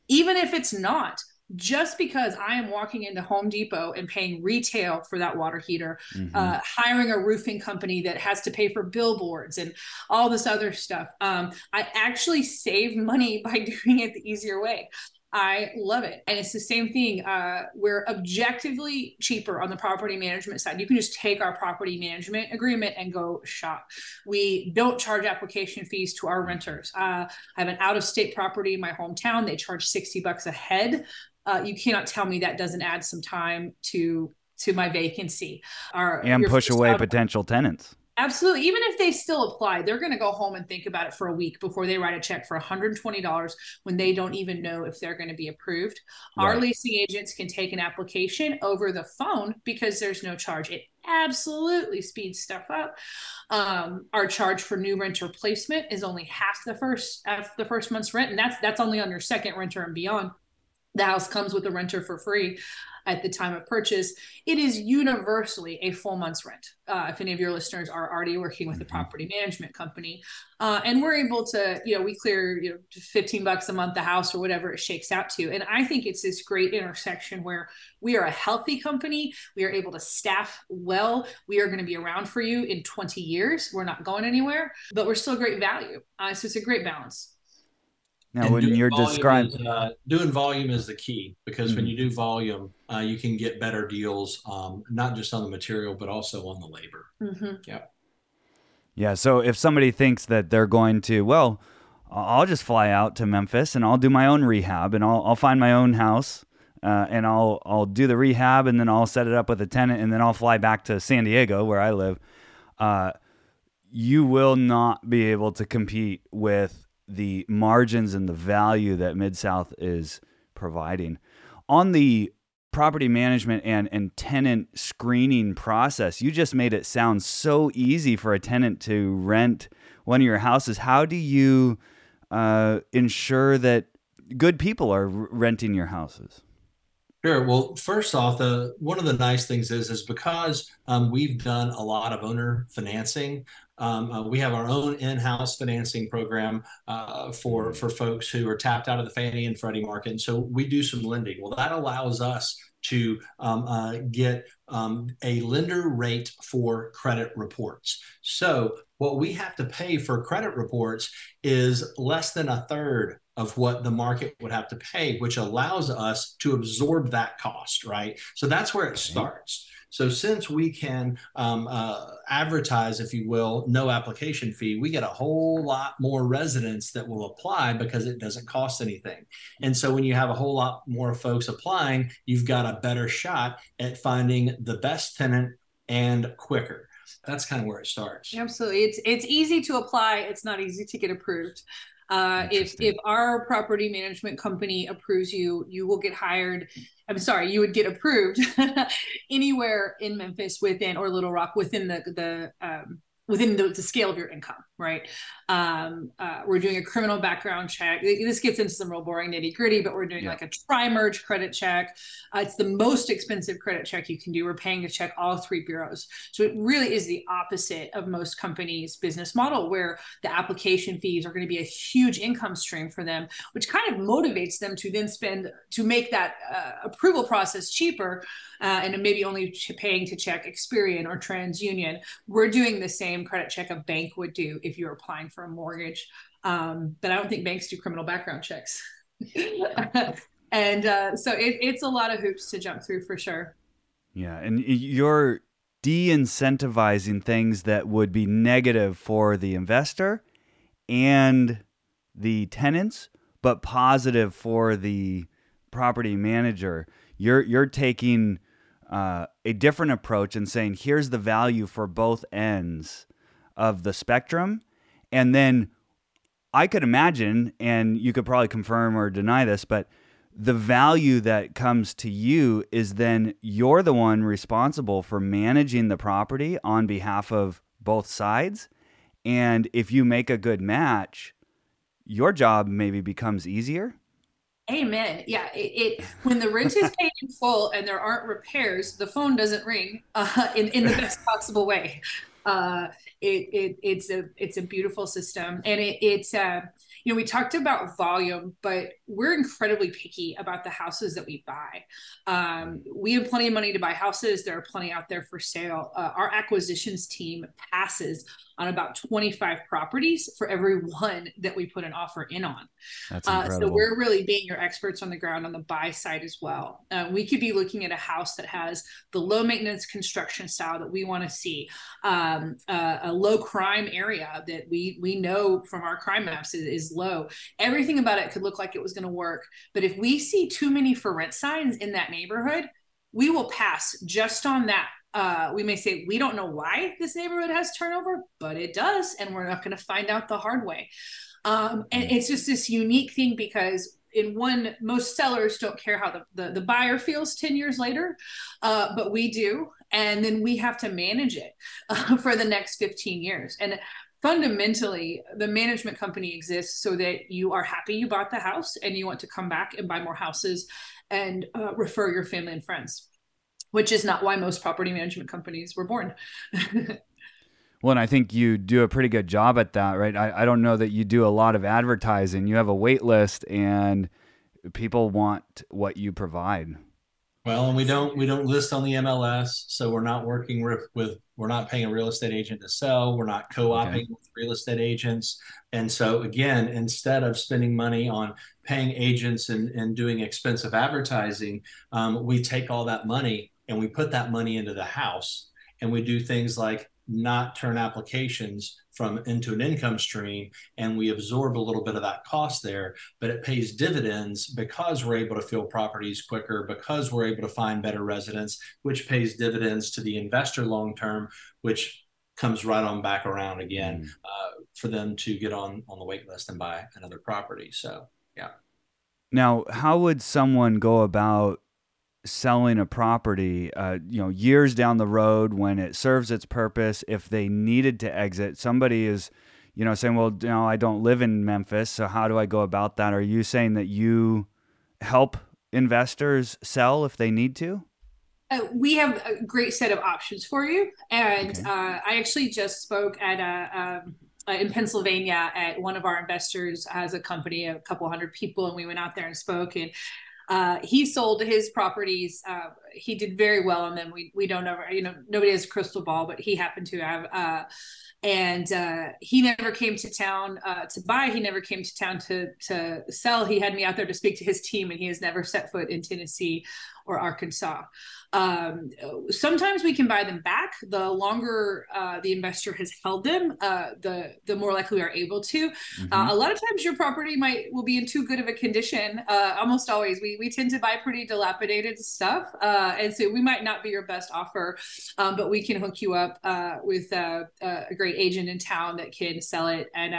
even if it's not, just because I am walking into Home Depot and paying retail for that water heater, mm-hmm. uh, hiring a roofing company that has to pay for billboards and all this other stuff, um, I actually save money by doing it the easier way. I love it. And it's the same thing. Uh, we're objectively cheaper on the property management side. You can just take our property management agreement and go shop. We don't charge application fees to our renters. Uh, I have an out of state property in my hometown. They charge 60 bucks a head. Uh, you cannot tell me that doesn't add some time to to my vacancy. Our, and push away potential tenants. Absolutely. Even if they still apply, they're going to go home and think about it for a week before they write a check for $120 when they don't even know if they're going to be approved. Right. Our leasing agents can take an application over the phone because there's no charge. It absolutely speeds stuff up. Um, our charge for new renter placement is only half the first half the first month's rent, and that's that's only on your second renter and beyond. The house comes with the renter for free at the time of purchase, it is universally a full month's rent. Uh, if any of your listeners are already working with a mm-hmm. property management company, uh, and we're able to, you know, we clear you know 15 bucks a month the house or whatever it shakes out to. And I think it's this great intersection where we are a healthy company, we are able to staff well, we are going to be around for you in 20 years. We're not going anywhere, but we're still great value. Uh, so it's a great balance. Now, and when you're describing uh, doing volume is the key because mm-hmm. when you do volume, uh, you can get better deals, um, not just on the material but also on the labor. Mm-hmm. Yeah. Yeah. So if somebody thinks that they're going to, well, I'll just fly out to Memphis and I'll do my own rehab and I'll, I'll find my own house uh, and I'll I'll do the rehab and then I'll set it up with a tenant and then I'll fly back to San Diego where I live. Uh, you will not be able to compete with the margins and the value that Mid South is providing. On the property management and, and tenant screening process, you just made it sound so easy for a tenant to rent one of your houses. How do you uh, ensure that good people are renting your houses? Sure. Well, first off, the one of the nice things is is because um, we've done a lot of owner financing. Um, uh, we have our own in-house financing program uh, for for folks who are tapped out of the Fannie and Freddie market, and so we do some lending. Well, that allows us to um, uh, get um, a lender rate for credit reports. So what we have to pay for credit reports is less than a third of what the market would have to pay, which allows us to absorb that cost, right? So that's where it starts. So since we can um, uh, advertise, if you will, no application fee, we get a whole lot more residents that will apply because it doesn't cost anything. And so when you have a whole lot more folks applying, you've got a better shot at finding the best tenant and quicker that's kind of where it starts. Absolutely. It's it's easy to apply. It's not easy to get approved. Uh, if if our property management company approves you, you will get hired. I'm sorry, you would get approved anywhere in Memphis within or Little Rock within the the um, within the, the, scale of your income, right? Um, uh, we're doing a criminal background check. This gets into some real boring nitty gritty, but we're doing yeah. like a tri-merge credit check. Uh, it's the most expensive credit check you can do. We're paying to check all three bureaus. So it really is the opposite of most companies' business model, where the application fees are going to be a huge income stream for them, which kind of motivates them to then spend to make that uh, approval process cheaper uh, and maybe only paying to check Experian or TransUnion. We're doing the same credit check a bank would do if you're applying for a mortgage. Um, but I don't think banks do criminal background checks. and uh, so it, it's a lot of hoops to jump through for sure. Yeah. And you're de incentivizing things that would be negative for the investor and the tenants, but positive for the property manager. You're you're taking uh, a different approach and saying, here's the value for both ends of the spectrum. And then I could imagine, and you could probably confirm or deny this, but the value that comes to you is then you're the one responsible for managing the property on behalf of both sides. And if you make a good match, your job maybe becomes easier. Amen. Yeah, it, it, when the rent is paid in full and there aren't repairs, the phone doesn't ring uh, in in the best possible way. Uh, it, it it's a it's a beautiful system, and it it's uh, you know we talked about volume, but we're incredibly picky about the houses that we buy. Um, we have plenty of money to buy houses. There are plenty out there for sale. Uh, our acquisitions team passes on about 25 properties for every one that we put an offer in on. That's incredible. Uh, so we're really being your experts on the ground on the buy side as well. Uh, we could be looking at a house that has the low maintenance construction style that we want to see, um, uh, a low crime area that we we know from our crime maps is, is low. Everything about it could look like it was going to work, but if we see too many for rent signs in that neighborhood, we will pass just on that uh, we may say we don't know why this neighborhood has turnover, but it does, and we're not going to find out the hard way. Um, and it's just this unique thing because in one, most sellers don't care how the, the, the buyer feels 10 years later, uh, but we do. And then we have to manage it uh, for the next 15 years. And fundamentally, the management company exists so that you are happy you bought the house and you want to come back and buy more houses and uh, refer your family and friends which is not why most property management companies were born. well, and I think you do a pretty good job at that, right? I, I don't know that you do a lot of advertising. You have a wait list and people want what you provide. Well, and we don't we don't list on the MLS, so we're not working with, with we're not paying a real estate agent to sell. We're not co-oping okay. with real estate agents, and so again, instead of spending money on paying agents and, and doing expensive advertising, um, we take all that money and we put that money into the house and we do things like not turn applications from into an income stream and we absorb a little bit of that cost there but it pays dividends because we're able to fill properties quicker because we're able to find better residents which pays dividends to the investor long term which comes right on back around again mm. uh, for them to get on on the wait list and buy another property so yeah now how would someone go about selling a property, uh, you know, years down the road when it serves its purpose, if they needed to exit, somebody is, you know, saying, well, you know, I don't live in Memphis, so how do I go about that? Are you saying that you help investors sell if they need to? Uh, we have a great set of options for you. And okay. uh, I actually just spoke at a, um, uh, in Pennsylvania at one of our investors has a company, a couple hundred people, and we went out there and spoke. And uh, he sold his properties. Uh, he did very well on them. We we don't know, you know, nobody has a crystal ball, but he happened to have. Uh, and uh, he never came to town uh, to buy. He never came to town to to sell. He had me out there to speak to his team, and he has never set foot in Tennessee or Arkansas. Um, sometimes we can buy them back. The longer uh, the investor has held them, uh, the the more likely we are able to. Mm-hmm. Uh, a lot of times, your property might will be in too good of a condition. Uh, almost always, we we tend to buy pretty dilapidated stuff, uh, and so we might not be your best offer, um, but we can hook you up uh, with a great agent in town that can sell it and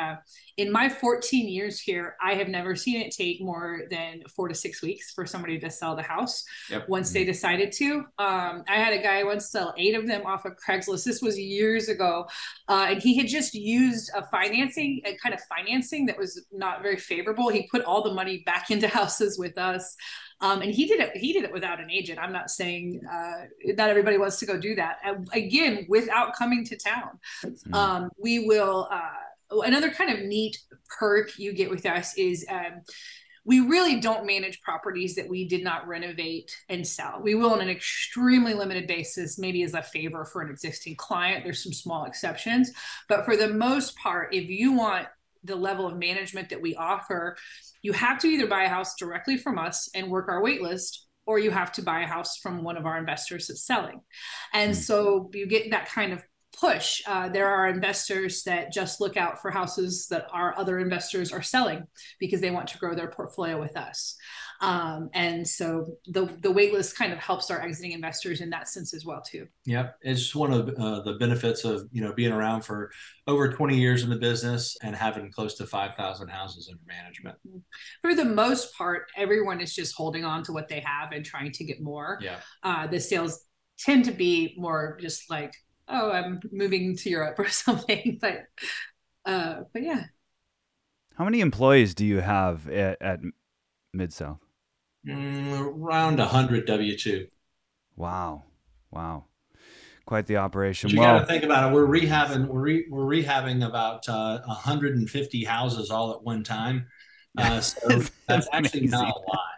in my 14 years here, I have never seen it take more than four to six weeks for somebody to sell the house yep. once they mm-hmm. decided to. Um, I had a guy once sell eight of them off of Craigslist. This was years ago. Uh, and he had just used a financing, a kind of financing that was not very favorable. He put all the money back into houses with us. Um, and he did it. He did it without an agent. I'm not saying uh, not everybody wants to go do that. again, without coming to town, um, we will. Uh, another kind of neat perk you get with us is um, we really don't manage properties that we did not renovate and sell. We will on an extremely limited basis, maybe as a favor for an existing client. There's some small exceptions, but for the most part, if you want the level of management that we offer, you have to either buy a house directly from us and work our wait list or you have to buy a house from one of our investors that's selling. And hmm. so you get that kind of push. Uh, there are investors that just look out for houses that our other investors are selling because they want to grow their portfolio with us. Um, and so the the waitlist kind of helps our exiting investors in that sense as well too. Yep, it's one of uh, the benefits of you know being around for over 20 years in the business and having close to 5,000 houses under management. Mm-hmm. For the most part, everyone is just holding on to what they have and trying to get more. Yeah, uh, the sales tend to be more just like oh, I'm moving to Europe or something. But uh, but yeah. How many employees do you have at, at Mid South? Mm, around hundred W two. Wow, wow, quite the operation. But you well, got to think about it. We're rehabbing. We're re, we're rehabbing about uh, 150 houses all at one time. Uh, so that's, that's actually not a lot.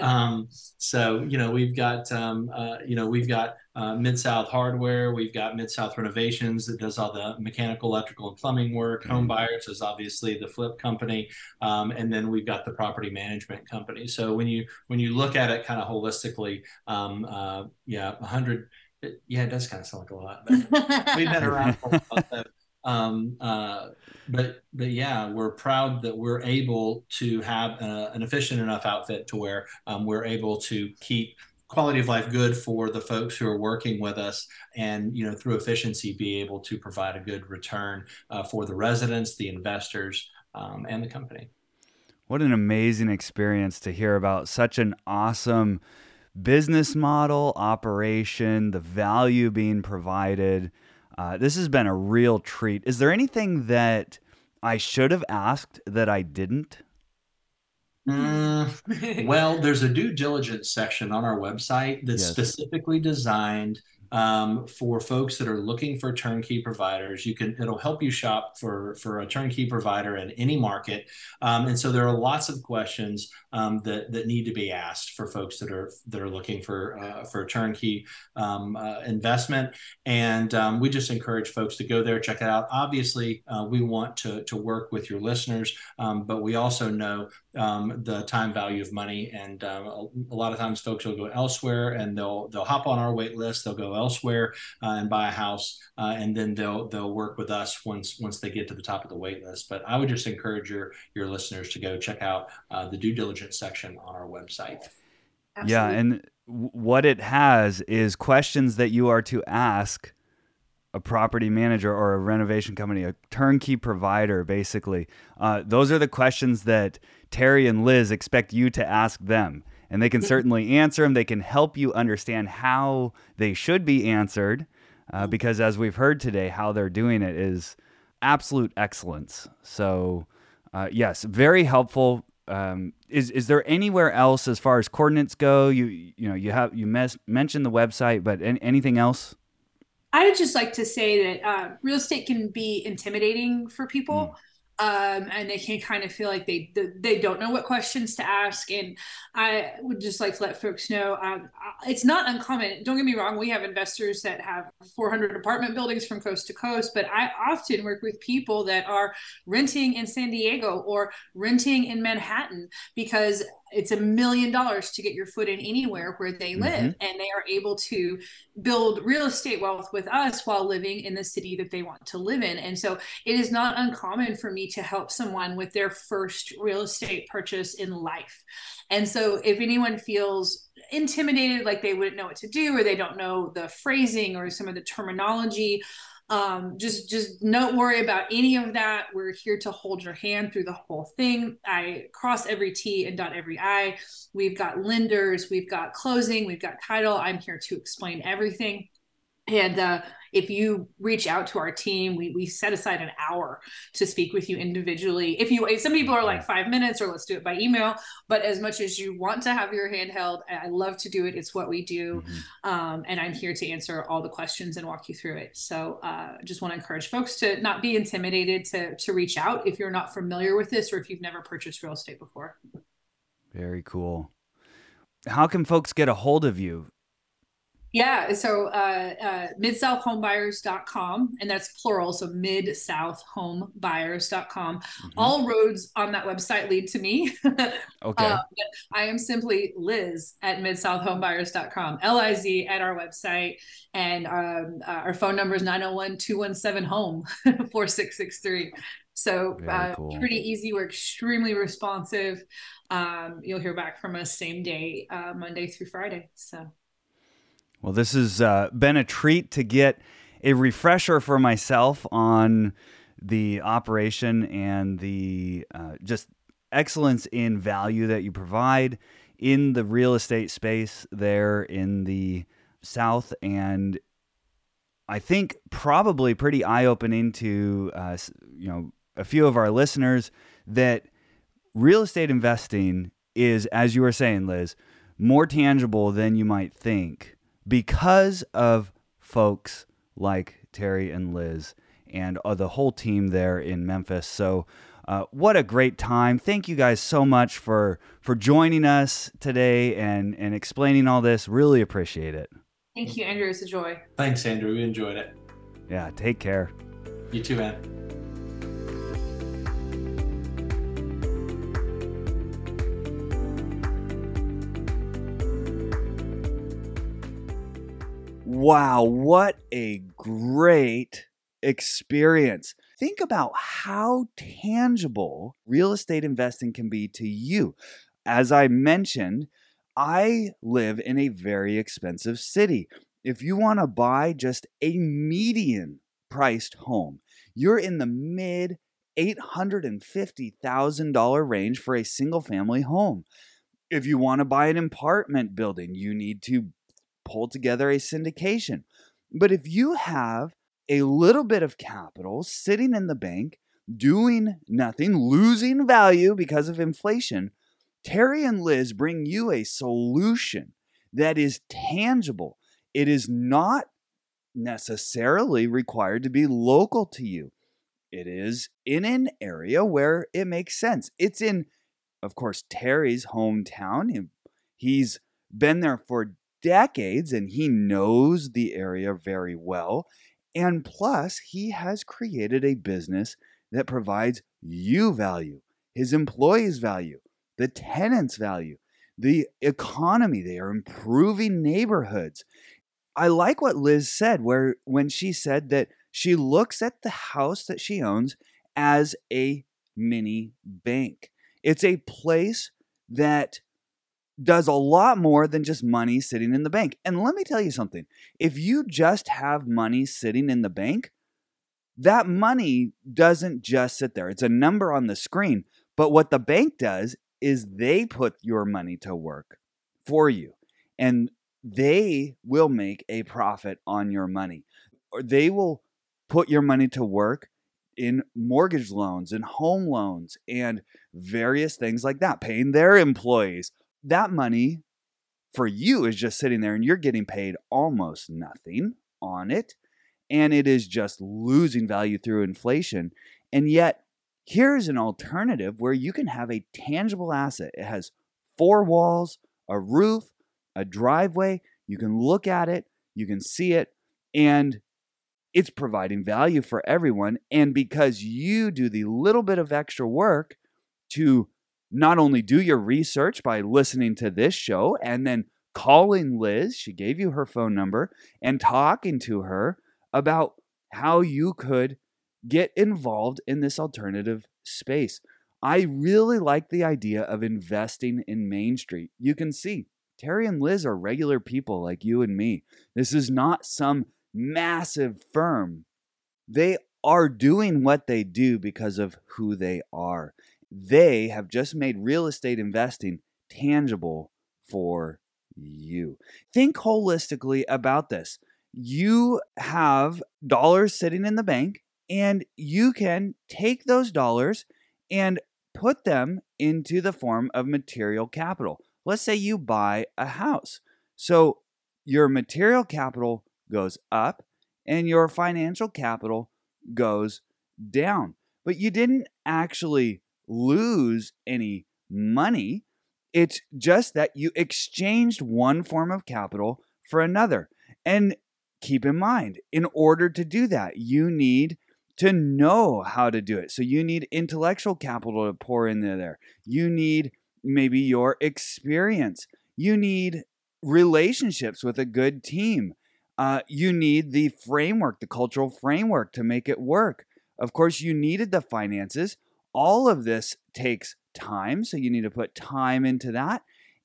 Um, so you know we've got um, uh, you know we've got uh, Mid South Hardware, we've got Mid South Renovations that does all the mechanical, electrical, and plumbing work. Mm-hmm. Home Buyers is obviously the flip company, um, and then we've got the property management company. So when you when you look at it kind of holistically, um, uh, yeah, 100. yeah, it does kind of sound like a lot, but we've been around for a while. Um, uh, but but yeah, we're proud that we're able to have a, an efficient enough outfit to where um, we're able to keep quality of life good for the folks who are working with us and you know through efficiency be able to provide a good return uh, for the residents the investors um, and the company. What an amazing experience to hear about such an awesome business model operation the value being provided uh, this has been a real treat. Is there anything that I should have asked that I didn't? Mm, well, there's a due diligence section on our website that's yes. specifically designed um, for folks that are looking for turnkey providers. You can it'll help you shop for for a turnkey provider in any market, um, and so there are lots of questions um, that that need to be asked for folks that are that are looking for uh, for a turnkey um, uh, investment. And um, we just encourage folks to go there, check it out. Obviously, uh, we want to to work with your listeners, um, but we also know um, the time value of money. And um, a, a, lot of times, folks will go elsewhere and they'll they'll hop on our wait list. They'll go elsewhere uh, and buy a house, uh, and then they'll they'll work with us once once they get to the top of the wait list. But I would just encourage your your listeners to go check out uh, the due diligence section on our website. Absolutely. Yeah, and what it has is questions that you are to ask a property manager or a renovation company, a turnkey provider, basically. Uh, those are the questions that Terry and Liz expect you to ask them. And they can certainly answer them. They can help you understand how they should be answered. Uh, because as we've heard today, how they're doing it is absolute excellence. So, uh, yes, very helpful. Um, is is there anywhere else as far as coordinates go? You you know you have you mes- mentioned the website, but any, anything else? I'd just like to say that uh, real estate can be intimidating for people. Mm um, and they can kind of feel like they they don't know what questions to ask. And I would just like to let folks know um, it's not uncommon. Don't get me wrong; we have investors that have 400 apartment buildings from coast to coast, but I often work with people that are renting in San Diego or renting in Manhattan because it's a million dollars to get your foot in anywhere where they live mm-hmm. and they are able to build real estate wealth with us while living in the city that they want to live in and so it is not uncommon for me to help someone with their first real estate purchase in life and so if anyone feels intimidated like they wouldn't know what to do or they don't know the phrasing or some of the terminology um, just just don't worry about any of that. We're here to hold your hand through the whole thing. I cross every t and dot every i. We've got lenders we've got closing we've got title. I'm here to explain everything. And uh, if you reach out to our team, we, we set aside an hour to speak with you individually. If you, if some people are like five minutes or let's do it by email, but as much as you want to have your hand held, I love to do it. It's what we do. Mm-hmm. Um, and I'm here to answer all the questions and walk you through it. So uh, just want to encourage folks to not be intimidated to, to reach out if you're not familiar with this or if you've never purchased real estate before. Very cool. How can folks get a hold of you? Yeah, so uh, uh, midsouthhomebuyers.com, and that's plural, so midsouthhomebuyers.com. Mm-hmm. All roads on that website lead to me. okay. Uh, I am simply Liz at midsouthhomebuyers.com, L I Z at our website, and um, uh, our phone number is 901 217 home 4663. So uh, cool. pretty easy. We're extremely responsive. Um, you'll hear back from us same day, uh, Monday through Friday. So well, this has uh, been a treat to get a refresher for myself on the operation and the uh, just excellence in value that you provide in the real estate space there in the South. And I think probably pretty eye opening to uh, you know a few of our listeners that real estate investing is, as you were saying, Liz, more tangible than you might think because of folks like Terry and Liz and uh, the whole team there in Memphis. So, uh, what a great time! Thank you guys so much for for joining us today and and explaining all this. Really appreciate it. Thank you, Andrew. It's a joy. Thanks, Andrew. We enjoyed it. Yeah. Take care. You too, man. Wow, what a great experience. Think about how tangible real estate investing can be to you. As I mentioned, I live in a very expensive city. If you want to buy just a median priced home, you're in the mid $850,000 range for a single family home. If you want to buy an apartment building, you need to pull together a syndication. But if you have a little bit of capital sitting in the bank, doing nothing, losing value because of inflation, Terry and Liz bring you a solution that is tangible. It is not necessarily required to be local to you. It is in an area where it makes sense. It's in, of course, Terry's hometown. He's been there for decades and he knows the area very well. And plus, he has created a business that provides you value, his employees value, the tenants value, the economy. They are improving neighborhoods. I like what Liz said, where when she said that she looks at the house that she owns as a mini bank. It's a place that does a lot more than just money sitting in the bank. And let me tell you something if you just have money sitting in the bank, that money doesn't just sit there. It's a number on the screen. But what the bank does is they put your money to work for you and they will make a profit on your money. Or they will put your money to work in mortgage loans and home loans and various things like that, paying their employees, that money for you is just sitting there and you're getting paid almost nothing on it. And it is just losing value through inflation. And yet, here's an alternative where you can have a tangible asset. It has four walls, a roof, a driveway. You can look at it, you can see it, and it's providing value for everyone. And because you do the little bit of extra work to not only do your research by listening to this show and then calling Liz, she gave you her phone number, and talking to her about how you could get involved in this alternative space. I really like the idea of investing in Main Street. You can see Terry and Liz are regular people like you and me. This is not some massive firm. They are doing what they do because of who they are they have just made real estate investing tangible for you. Think holistically about this. You have dollars sitting in the bank, and you can take those dollars and put them into the form of material capital. Let's say you buy a house. So your material capital goes up and your financial capital goes down. But you didn't actually lose any money. It's just that you exchanged one form of capital for another. And keep in mind, in order to do that, you need to know how to do it. So you need intellectual capital to pour in there. You need maybe your experience. You need relationships with a good team. Uh, you need the framework, the cultural framework to make it work. Of course, you needed the finances all of this takes time. So you need to put time into that.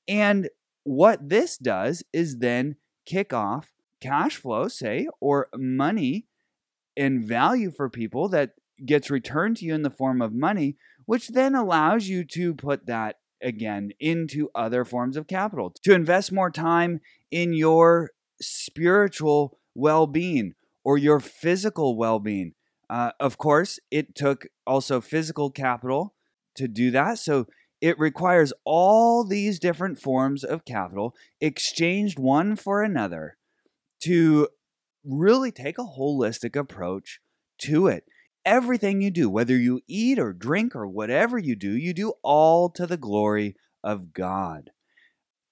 And what this does is then kick off cash flow, say, or money and value for people that gets returned to you in the form of money, which then allows you to put that again into other forms of capital, to invest more time in your spiritual well being or your physical well being. Uh, of course, it took also physical capital to do that. So it requires all these different forms of capital exchanged one for another to really take a holistic approach to it. Everything you do, whether you eat or drink or whatever you do, you do all to the glory of God.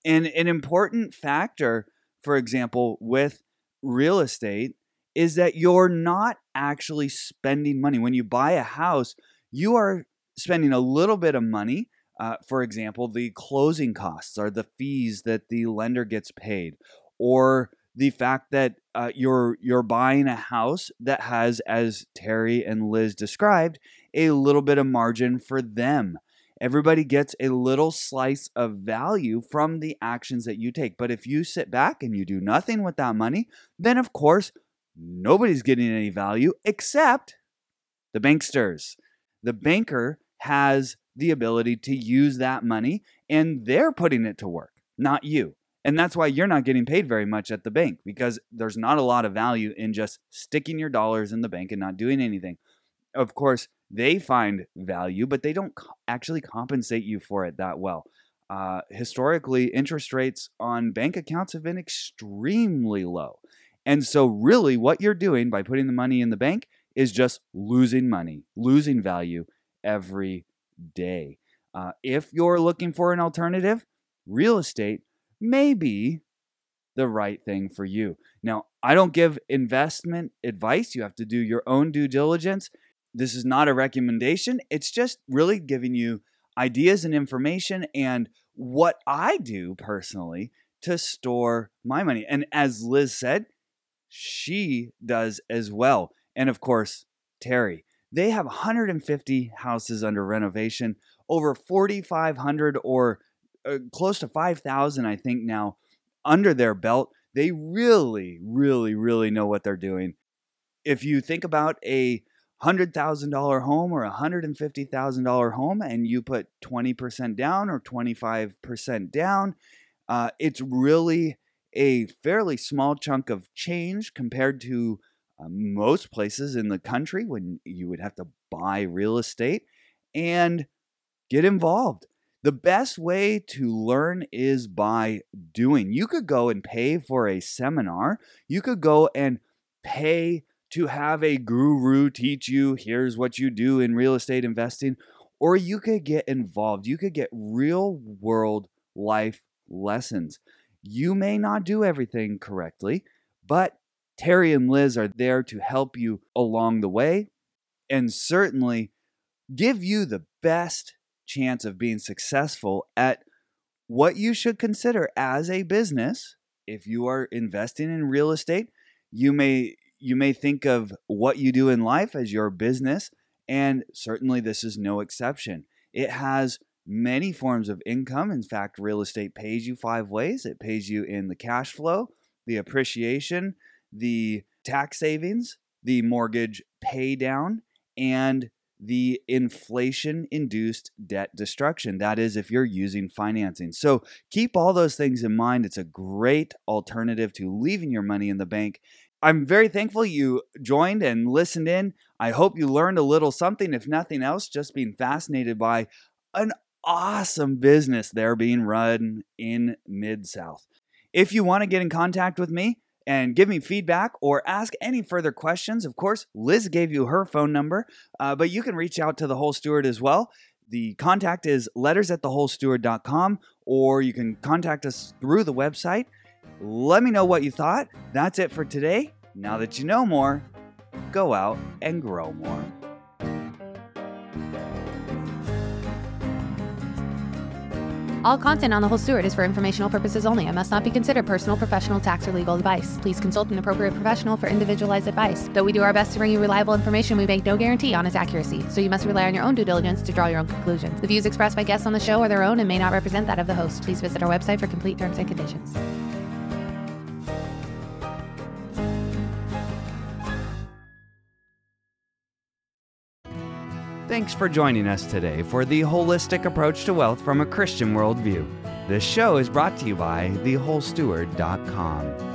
And an important factor, for example, with real estate is that you're not actually spending money. When you buy a house, you are spending a little bit of money. Uh, for example, the closing costs are the fees that the lender gets paid, or the fact that uh, you're you're buying a house that has, as Terry and Liz described, a little bit of margin for them. Everybody gets a little slice of value from the actions that you take. But if you sit back and you do nothing with that money, then of course nobody's getting any value except the banksters. The banker has the ability to use that money and they're putting it to work, not you. And that's why you're not getting paid very much at the bank because there's not a lot of value in just sticking your dollars in the bank and not doing anything. Of course, they find value, but they don't actually compensate you for it that well. Uh, historically, interest rates on bank accounts have been extremely low. And so, really, what you're doing by putting the money in the bank is just losing money, losing value every day. Uh, if you're looking for an alternative, real estate may be the right thing for you. Now, I don't give investment advice. You have to do your own due diligence. This is not a recommendation. It's just really giving you ideas and information and what I do personally to store my money. And as Liz said, she does as well. And of course, Terry. They have 150 houses under renovation, over 4,500 or uh, close to 5,000, I think, now under their belt. They really, really, really know what they're doing. If you think about a $100,000 home or a $150,000 home and you put 20% down or 25% down, uh, it's really a fairly small chunk of change compared to uh, most places in the country when you would have to buy real estate and get involved. The best way to learn is by doing. You could go and pay for a seminar. You could go and pay to have a guru teach you here's what you do in real estate investing, or you could get involved. You could get real world life lessons. You may not do everything correctly, but Terry and Liz are there to help you along the way and certainly give you the best chance of being successful at what you should consider as a business. If you are investing in real estate, you may you may think of what you do in life as your business and certainly this is no exception. It has many forms of income. In fact, real estate pays you five ways. It pays you in the cash flow, the appreciation, the tax savings, the mortgage pay down, and the inflation induced debt destruction. That is, if you're using financing. So keep all those things in mind. It's a great alternative to leaving your money in the bank. I'm very thankful you joined and listened in. I hope you learned a little something, if nothing else, just being fascinated by an awesome business there being run in Mid South. If you want to get in contact with me, and give me feedback or ask any further questions. Of course, Liz gave you her phone number, uh, but you can reach out to the whole steward as well. The contact is letters at thewholesteward.com, or you can contact us through the website. Let me know what you thought. That's it for today. Now that you know more, go out and grow more. All content on The Whole Steward is for informational purposes only and must not be considered personal, professional, tax, or legal advice. Please consult an appropriate professional for individualized advice. Though we do our best to bring you reliable information, we make no guarantee on its accuracy, so you must rely on your own due diligence to draw your own conclusions. The views expressed by guests on the show are their own and may not represent that of the host. Please visit our website for complete terms and conditions. Thanks for joining us today for the holistic approach to wealth from a Christian worldview. This show is brought to you by thewholesteward.com.